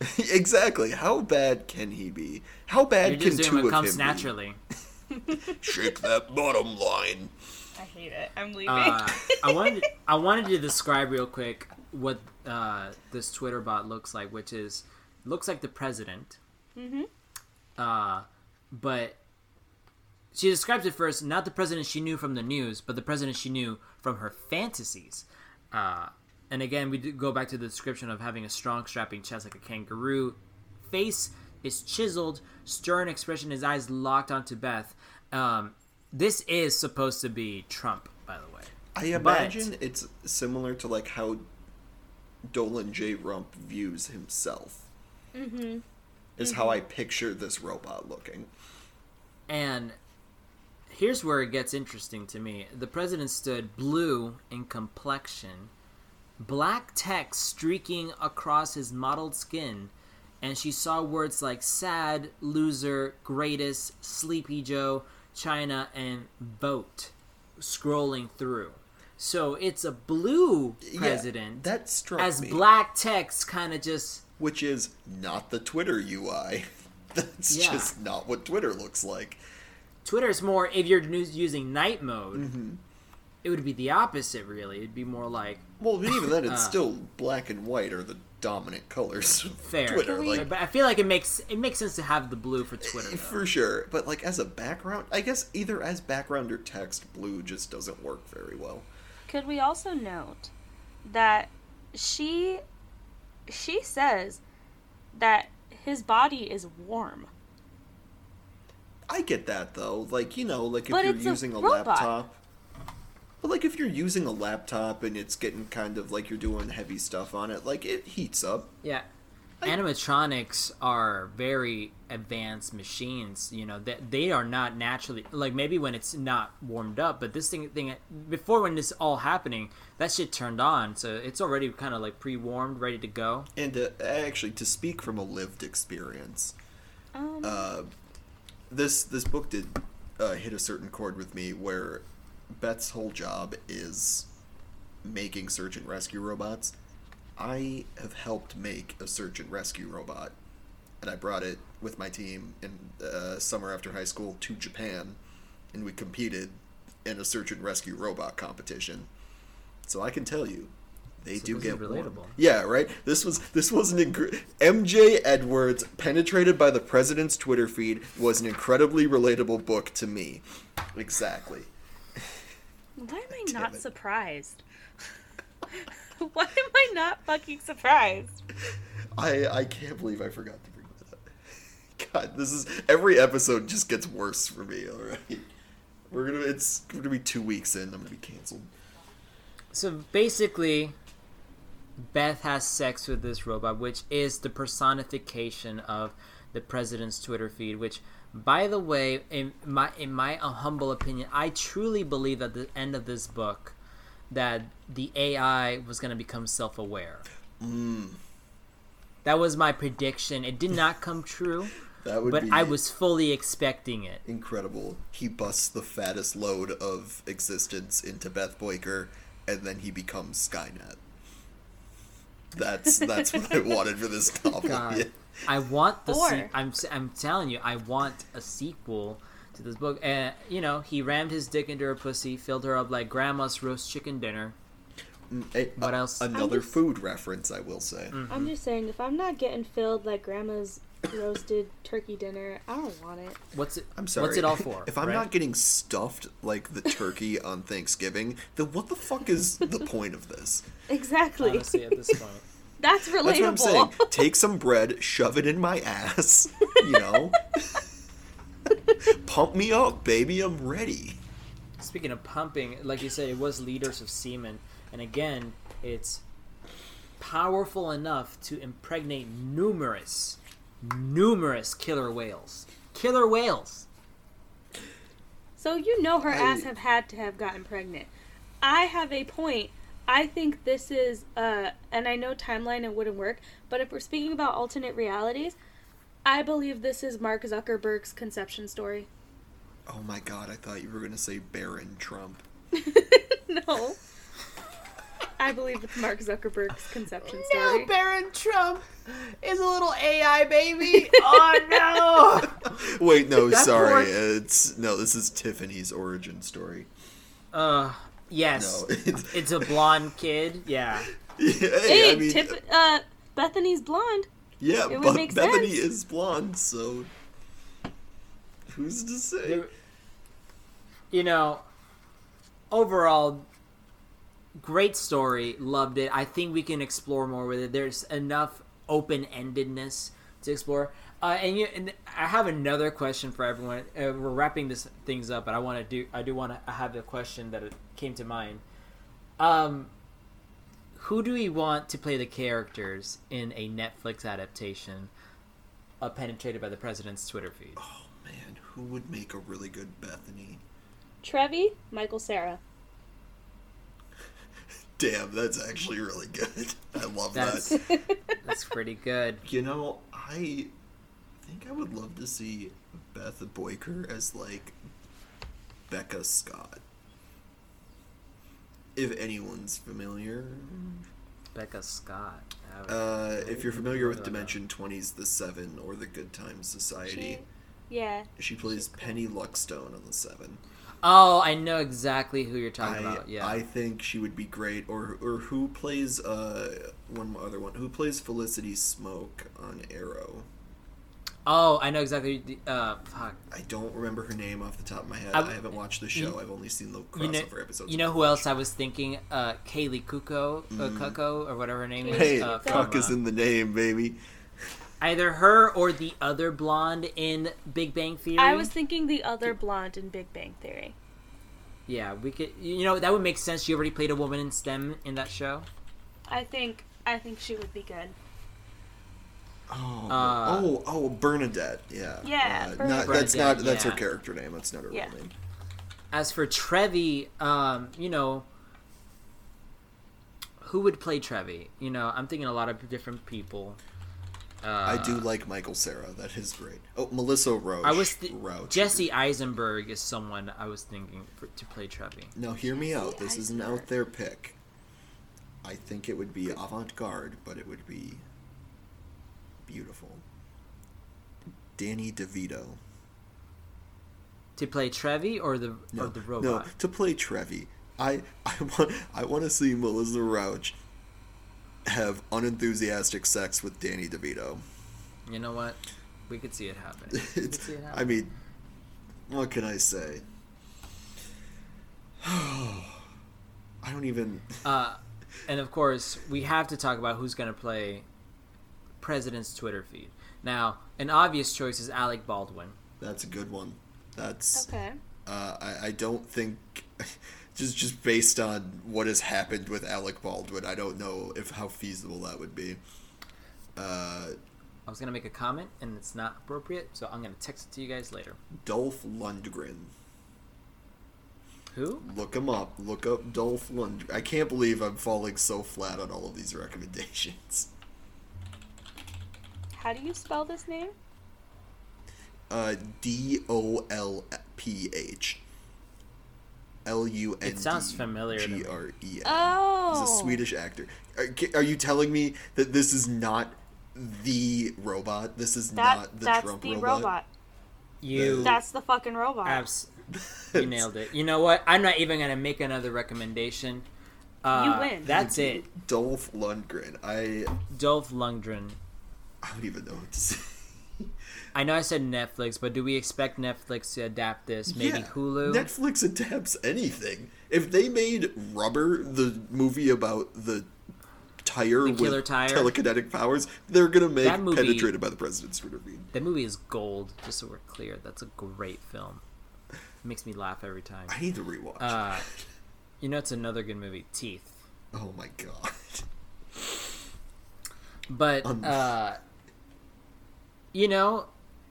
[SPEAKER 2] exactly. How bad can he be? How bad
[SPEAKER 1] You're
[SPEAKER 2] can
[SPEAKER 1] just
[SPEAKER 2] two
[SPEAKER 1] doing what
[SPEAKER 2] of
[SPEAKER 1] comes
[SPEAKER 2] him
[SPEAKER 1] naturally.
[SPEAKER 2] be? Shake that bottom line.
[SPEAKER 3] I hate it. I'm leaving.
[SPEAKER 1] Uh, I wanted I wanted to describe real quick what uh, this Twitter bot looks like, which is looks like the president.
[SPEAKER 3] Mhm.
[SPEAKER 1] Uh, but she describes it first, not the president she knew from the news, but the president she knew from her fantasies. Uh, and again, we go back to the description of having a strong, strapping chest like a kangaroo. Face is chiseled, stern expression, his eyes locked onto Beth. Um, this is supposed to be Trump, by the way.
[SPEAKER 2] I imagine it's similar to like how Dolan J. Rump views himself.
[SPEAKER 3] mm-hmm.
[SPEAKER 2] Is how I picture this robot looking.
[SPEAKER 1] And here's where it gets interesting to me. The president stood blue in complexion, black text streaking across his mottled skin, and she saw words like sad, loser, greatest, sleepy Joe, China, and vote scrolling through. So it's a blue
[SPEAKER 2] Yeah,
[SPEAKER 1] president
[SPEAKER 2] that struck
[SPEAKER 1] as
[SPEAKER 2] me.
[SPEAKER 1] black text kind of just
[SPEAKER 2] which is not the Twitter UI. That's
[SPEAKER 1] Yeah.
[SPEAKER 2] just not what Twitter looks like.
[SPEAKER 1] Twitter's more if you're using night mode.
[SPEAKER 2] Mm-hmm.
[SPEAKER 1] It would be the opposite, really. It'd be more like
[SPEAKER 2] Well, even then, it's
[SPEAKER 1] Uh.
[SPEAKER 2] still black and white are the dominant colors. of
[SPEAKER 1] fair.
[SPEAKER 2] Twitter,
[SPEAKER 3] we-
[SPEAKER 2] like
[SPEAKER 1] but I feel like it makes it makes sense to have the blue for Twitter. Though.
[SPEAKER 2] for sure. But like as a background, I guess either as background or text, blue just doesn't work very well.
[SPEAKER 3] Could we also note that she she says that his body is warm.
[SPEAKER 2] I get that though. Like you know, like if
[SPEAKER 3] But
[SPEAKER 2] you're
[SPEAKER 3] it's a
[SPEAKER 2] using a, laptop. But like if you're using a laptop and it's getting kind of like you're doing heavy stuff on it, like it heats up.
[SPEAKER 1] Yeah. Animatronics are very advanced machines. You know that they, are not naturally like maybe when it's not warmed up, but this thing thing before when this all happening, that shit turned on, so it's already kind of like pre-warmed, ready to go.
[SPEAKER 2] And uh, actually, to speak from a lived experience,
[SPEAKER 3] Um,
[SPEAKER 2] uh, this this book did uh, hit a certain chord with me where Beth's whole job is making search and rescue robots. I have helped make a search and rescue robot, and I brought it with my team in uh, summer after high school to Japan, and we competed in a search and rescue robot competition. So I can tell you, they
[SPEAKER 1] So
[SPEAKER 2] do get
[SPEAKER 1] is
[SPEAKER 2] warm.
[SPEAKER 1] relatable.
[SPEAKER 2] Yeah, right. This was this was an ingr- MJ Edwards, penetrated by the president's Twitter feed, was an incredibly relatable book to me. Exactly.
[SPEAKER 3] Why am I
[SPEAKER 2] damn
[SPEAKER 3] not
[SPEAKER 2] it.
[SPEAKER 3] surprised? why am I not fucking surprised?
[SPEAKER 2] I I can't believe I forgot to bring that up. God, this is every episode just gets worse for me. All right, we're gonna it's gonna be two weeks in. I'm gonna be canceled.
[SPEAKER 1] So basically, Beth has sex with this robot, which is the personification of the president's Twitter feed. Which, by the way, in my in my humble opinion, I truly believe at the end of this book that the AI was going to become self-aware.
[SPEAKER 2] Mm,
[SPEAKER 1] That was my prediction. It did not come true,
[SPEAKER 2] that would
[SPEAKER 1] but I was fully expecting it.
[SPEAKER 2] incredible. He busts the fattest load of existence into Beth Boyker, and then he becomes Skynet. That's that's what I wanted for this novel.
[SPEAKER 1] God.
[SPEAKER 2] Yeah.
[SPEAKER 1] I want the.
[SPEAKER 3] Or-
[SPEAKER 1] Se- I'm. s- I'm telling you, I want a sequel to this book. And you know, he rammed his dick into her pussy, filled her up like grandma's roast chicken dinner.
[SPEAKER 2] Mm,
[SPEAKER 1] What else?
[SPEAKER 2] Another
[SPEAKER 3] just-
[SPEAKER 2] food reference, I will say.
[SPEAKER 3] I'm just saying, if I'm not getting filled like grandma's roasted turkey dinner, I don't want it.
[SPEAKER 1] What's it?
[SPEAKER 2] I'm sorry.
[SPEAKER 1] What's it all for?
[SPEAKER 2] If I'm
[SPEAKER 1] right?
[SPEAKER 2] not getting stuffed like the turkey on Thanksgiving, then what the fuck is the point of this?
[SPEAKER 3] Exactly.
[SPEAKER 1] honestly at this point,
[SPEAKER 3] That's relatable.
[SPEAKER 2] That's what I'm saying. Take some bread, shove it in my ass, you know? Pump me up, baby, I'm ready.
[SPEAKER 1] speaking of pumping, like you said, it was liters of semen, and again, it's powerful enough to impregnate numerous, numerous killer whales. Killer whales.
[SPEAKER 3] So you know her
[SPEAKER 2] I-
[SPEAKER 3] ass have had to have gotten pregnant. I have a point. I think this is uh and I know timeline it wouldn't work, but if we're speaking about alternate realities, I believe this is Mark Zuckerberg's conception story.
[SPEAKER 2] Oh my god, I thought you were gonna say Barron Trump.
[SPEAKER 3] no. I believe it's Mark Zuckerberg's conception story.
[SPEAKER 1] Barron Trump is a little AI baby. Oh no!
[SPEAKER 2] Wait, no,
[SPEAKER 1] That
[SPEAKER 2] sorry.
[SPEAKER 1] poor-
[SPEAKER 2] It's no, this is Tiffany's origin story.
[SPEAKER 1] Uh, yes.
[SPEAKER 2] No, it's,
[SPEAKER 1] It's a blonde kid. Yeah.
[SPEAKER 2] hey,
[SPEAKER 3] hey,
[SPEAKER 2] I mean,
[SPEAKER 3] Tiff- uh Bethany's blonde.
[SPEAKER 2] yeah,
[SPEAKER 3] it would
[SPEAKER 2] but
[SPEAKER 3] make
[SPEAKER 2] Bethany
[SPEAKER 3] sense.
[SPEAKER 2] is blonde, so who's to say?
[SPEAKER 1] You know, overall, great story. Loved it. I think we can explore more with it. There's enough open endedness to explore. Uh, and, you, and I have another question for everyone. Uh, we're wrapping this things up, but I want to do. I do want to have a question that came to mind. Um, who do we want to play the characters in a Netflix adaptation, uh, penetrated by the president's Twitter feed?
[SPEAKER 2] Oh man, who would make a really good Bethany?
[SPEAKER 3] Trevi, Michael Cera.
[SPEAKER 2] Damn, that's actually really good. I love
[SPEAKER 1] That's
[SPEAKER 2] that.
[SPEAKER 1] that's pretty good.
[SPEAKER 2] You know, I think I would love to see Beth Boyker as like Becca Scott. If anyone's familiar,
[SPEAKER 1] Becca Scott.
[SPEAKER 2] uh, if you're familiar with Dimension 20's The Seven or the Good Times Society,
[SPEAKER 3] Yeah.
[SPEAKER 2] She plays Penny Luckstone on the Seven.
[SPEAKER 1] Oh, I know exactly who you're talking
[SPEAKER 2] I,
[SPEAKER 1] about. Yeah.
[SPEAKER 2] I think she would be great. Or or who plays uh one other one? Who plays Felicity Smoak on Arrow?
[SPEAKER 1] oh, I know exactly. The, uh, fuck.
[SPEAKER 2] I don't remember her name off the top of my head.
[SPEAKER 1] I
[SPEAKER 2] haven't watched the show. I've only seen the crossover
[SPEAKER 1] You know,
[SPEAKER 2] episodes.
[SPEAKER 1] you know who else I was thinking? Uh, Kaley Cuoco, uh, Cuoco, or whatever her name is.
[SPEAKER 2] Mm. Hey,
[SPEAKER 1] uh,
[SPEAKER 2] is
[SPEAKER 1] uh,
[SPEAKER 2] in the name, baby.
[SPEAKER 1] Either her or the other blonde in Big Bang Theory.
[SPEAKER 3] I was thinking the other blonde in Big Bang Theory.
[SPEAKER 1] Yeah, we could. You know, that would make sense. She already played a woman in STEM in that show.
[SPEAKER 3] I think I think she would be good.
[SPEAKER 2] Oh,
[SPEAKER 1] Uh,
[SPEAKER 2] oh, oh, Bernadette. Yeah.
[SPEAKER 3] Yeah,
[SPEAKER 2] Uh, not, that's not that's
[SPEAKER 1] yeah.
[SPEAKER 2] her character name. That's not her
[SPEAKER 3] Yeah.
[SPEAKER 2] real name.
[SPEAKER 1] As for Trevi, um, you know, who would play Trevi? You know, I'm thinking a lot of different people. Uh,
[SPEAKER 2] I do like Michael Cera. That is great. Oh, Melissa Rauch.
[SPEAKER 1] I was th-
[SPEAKER 2] Rauch.
[SPEAKER 1] Jesse Eisenberg is someone I was thinking for, to play Trevi.
[SPEAKER 2] Now, hear me
[SPEAKER 3] Jesse
[SPEAKER 2] out. This is an out there pick. I think it would be avant garde, but it would be beautiful. Danny DeVito.
[SPEAKER 1] To play Trevi or the
[SPEAKER 2] No,
[SPEAKER 1] or the robot?
[SPEAKER 2] no,
[SPEAKER 1] robot?
[SPEAKER 2] to play Trevi. I I want I want to see Melissa Rauch have unenthusiastic sex with Danny DeVito.
[SPEAKER 1] You know what? We could see it happen. We could see it
[SPEAKER 2] I mean, what can I say? I don't even.
[SPEAKER 1] Uh, and of course, we have to talk about who's going to play President's Twitter feed. Now, an obvious choice is Alec Baldwin.
[SPEAKER 2] That's a good one. That's.
[SPEAKER 3] Okay.
[SPEAKER 2] Uh, I, I don't think. Just, just based on what has happened with Alec Baldwin, I don't know if how feasible that would be. Uh,
[SPEAKER 1] I was going to make a comment, and it's not appropriate, so I'm going to text it to you guys later.
[SPEAKER 2] Dolph Lundgren.
[SPEAKER 1] Who?
[SPEAKER 2] Look him up. Look up Dolph Lundgren. I can't believe I'm falling so flat on all of these recommendations.
[SPEAKER 3] How do you spell this name?
[SPEAKER 2] Uh, D O L P H. L U N D
[SPEAKER 1] It sounds familiar to.
[SPEAKER 2] G R E N.
[SPEAKER 3] Oh.
[SPEAKER 2] He's a Swedish actor. Are, are you telling me that this is not the robot? This is
[SPEAKER 3] That
[SPEAKER 2] not the
[SPEAKER 3] that's
[SPEAKER 2] Trump
[SPEAKER 3] the
[SPEAKER 2] robot?
[SPEAKER 3] robot.
[SPEAKER 1] You
[SPEAKER 3] That's the fucking robot.
[SPEAKER 1] abs- you nailed it. You know what? I'm not even going to make another recommendation. Uh,
[SPEAKER 3] You win.
[SPEAKER 1] That's it.
[SPEAKER 2] Dolph Lundgren. I
[SPEAKER 1] Dolph Lundgren.
[SPEAKER 2] I don't even know what to say.
[SPEAKER 1] I know I said Netflix, but do we expect Netflix to adapt this? Maybe
[SPEAKER 2] Yeah,
[SPEAKER 1] Hulu?
[SPEAKER 2] Netflix adapts anything. If they made Rubber, the movie about the tire
[SPEAKER 1] The
[SPEAKER 2] with
[SPEAKER 1] tire?
[SPEAKER 2] telekinetic powers, they're gonna make
[SPEAKER 1] That movie-
[SPEAKER 2] penetrated by the president's feed.
[SPEAKER 1] The movie is gold, just so we're clear. That's a great film. It makes me laugh every time.
[SPEAKER 2] I need to rewatch.
[SPEAKER 1] Uh, you know, it's another good movie, Teeth.
[SPEAKER 2] Oh my god.
[SPEAKER 1] But
[SPEAKER 2] Um,
[SPEAKER 1] uh, you know,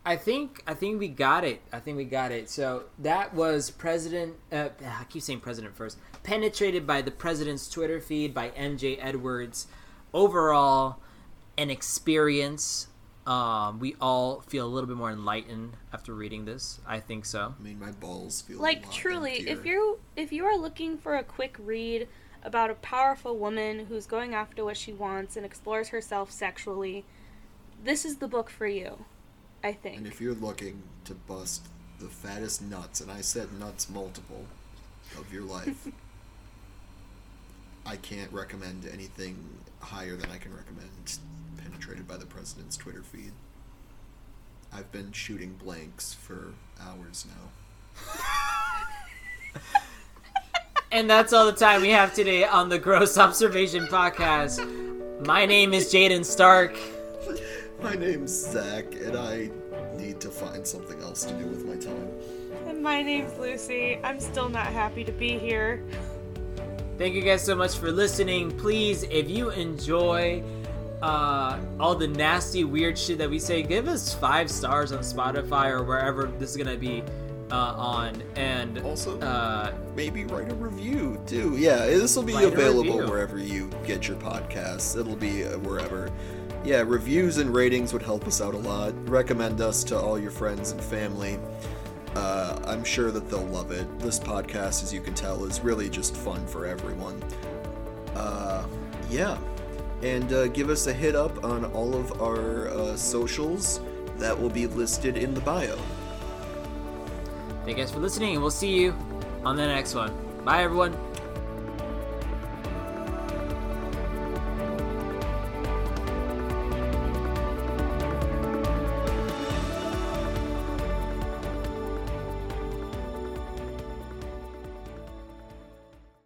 [SPEAKER 1] I think I think we got it. I think we got it. So that was President. Uh, I keep saying President first. Penetrated by the president's Twitter feed by MJ Edwards. Overall, an experience. Um, we all feel a little bit more enlightened after reading this. I think so.
[SPEAKER 2] I mean, my balls feel a
[SPEAKER 3] like
[SPEAKER 2] lot
[SPEAKER 3] truly, if
[SPEAKER 2] emptier.
[SPEAKER 3] you if you are looking for a quick read about a powerful woman who's going after what she wants and explores herself sexually, this is the book for you. I think.
[SPEAKER 2] and if you're looking to bust the fattest nuts, and I said nuts multiple, of your life, I can't recommend anything higher than I can recommend Penetrated by the President's Twitter feed. I've been shooting blanks for hours now.
[SPEAKER 1] And that's all the time we have today on the Gross Observation Podcast. My name is Jaden Stark.
[SPEAKER 2] My name's Zach, and I need to find something else to do with my time.
[SPEAKER 3] And my name's Lucy. I'm still not happy to be here.
[SPEAKER 1] Thank you guys so much for listening. Please, if you enjoy uh, all the nasty, weird shit that we say, give us five stars on Spotify or wherever this is gonna be uh, on. And
[SPEAKER 2] Also,
[SPEAKER 1] uh,
[SPEAKER 2] maybe write a review too. Yeah, this will be available wherever you get your podcasts. It'll be uh, wherever. Yeah, reviews and ratings would help us out a lot. Recommend us to all your friends and family. Uh, I'm sure that they'll love it. This podcast, as you can tell, is really just fun for everyone. Uh, yeah, and uh, give us a hit up on all of our uh, socials. That will be listed in the bio.
[SPEAKER 1] Thank you guys for listening, and we'll see you on the next one. Bye, everyone.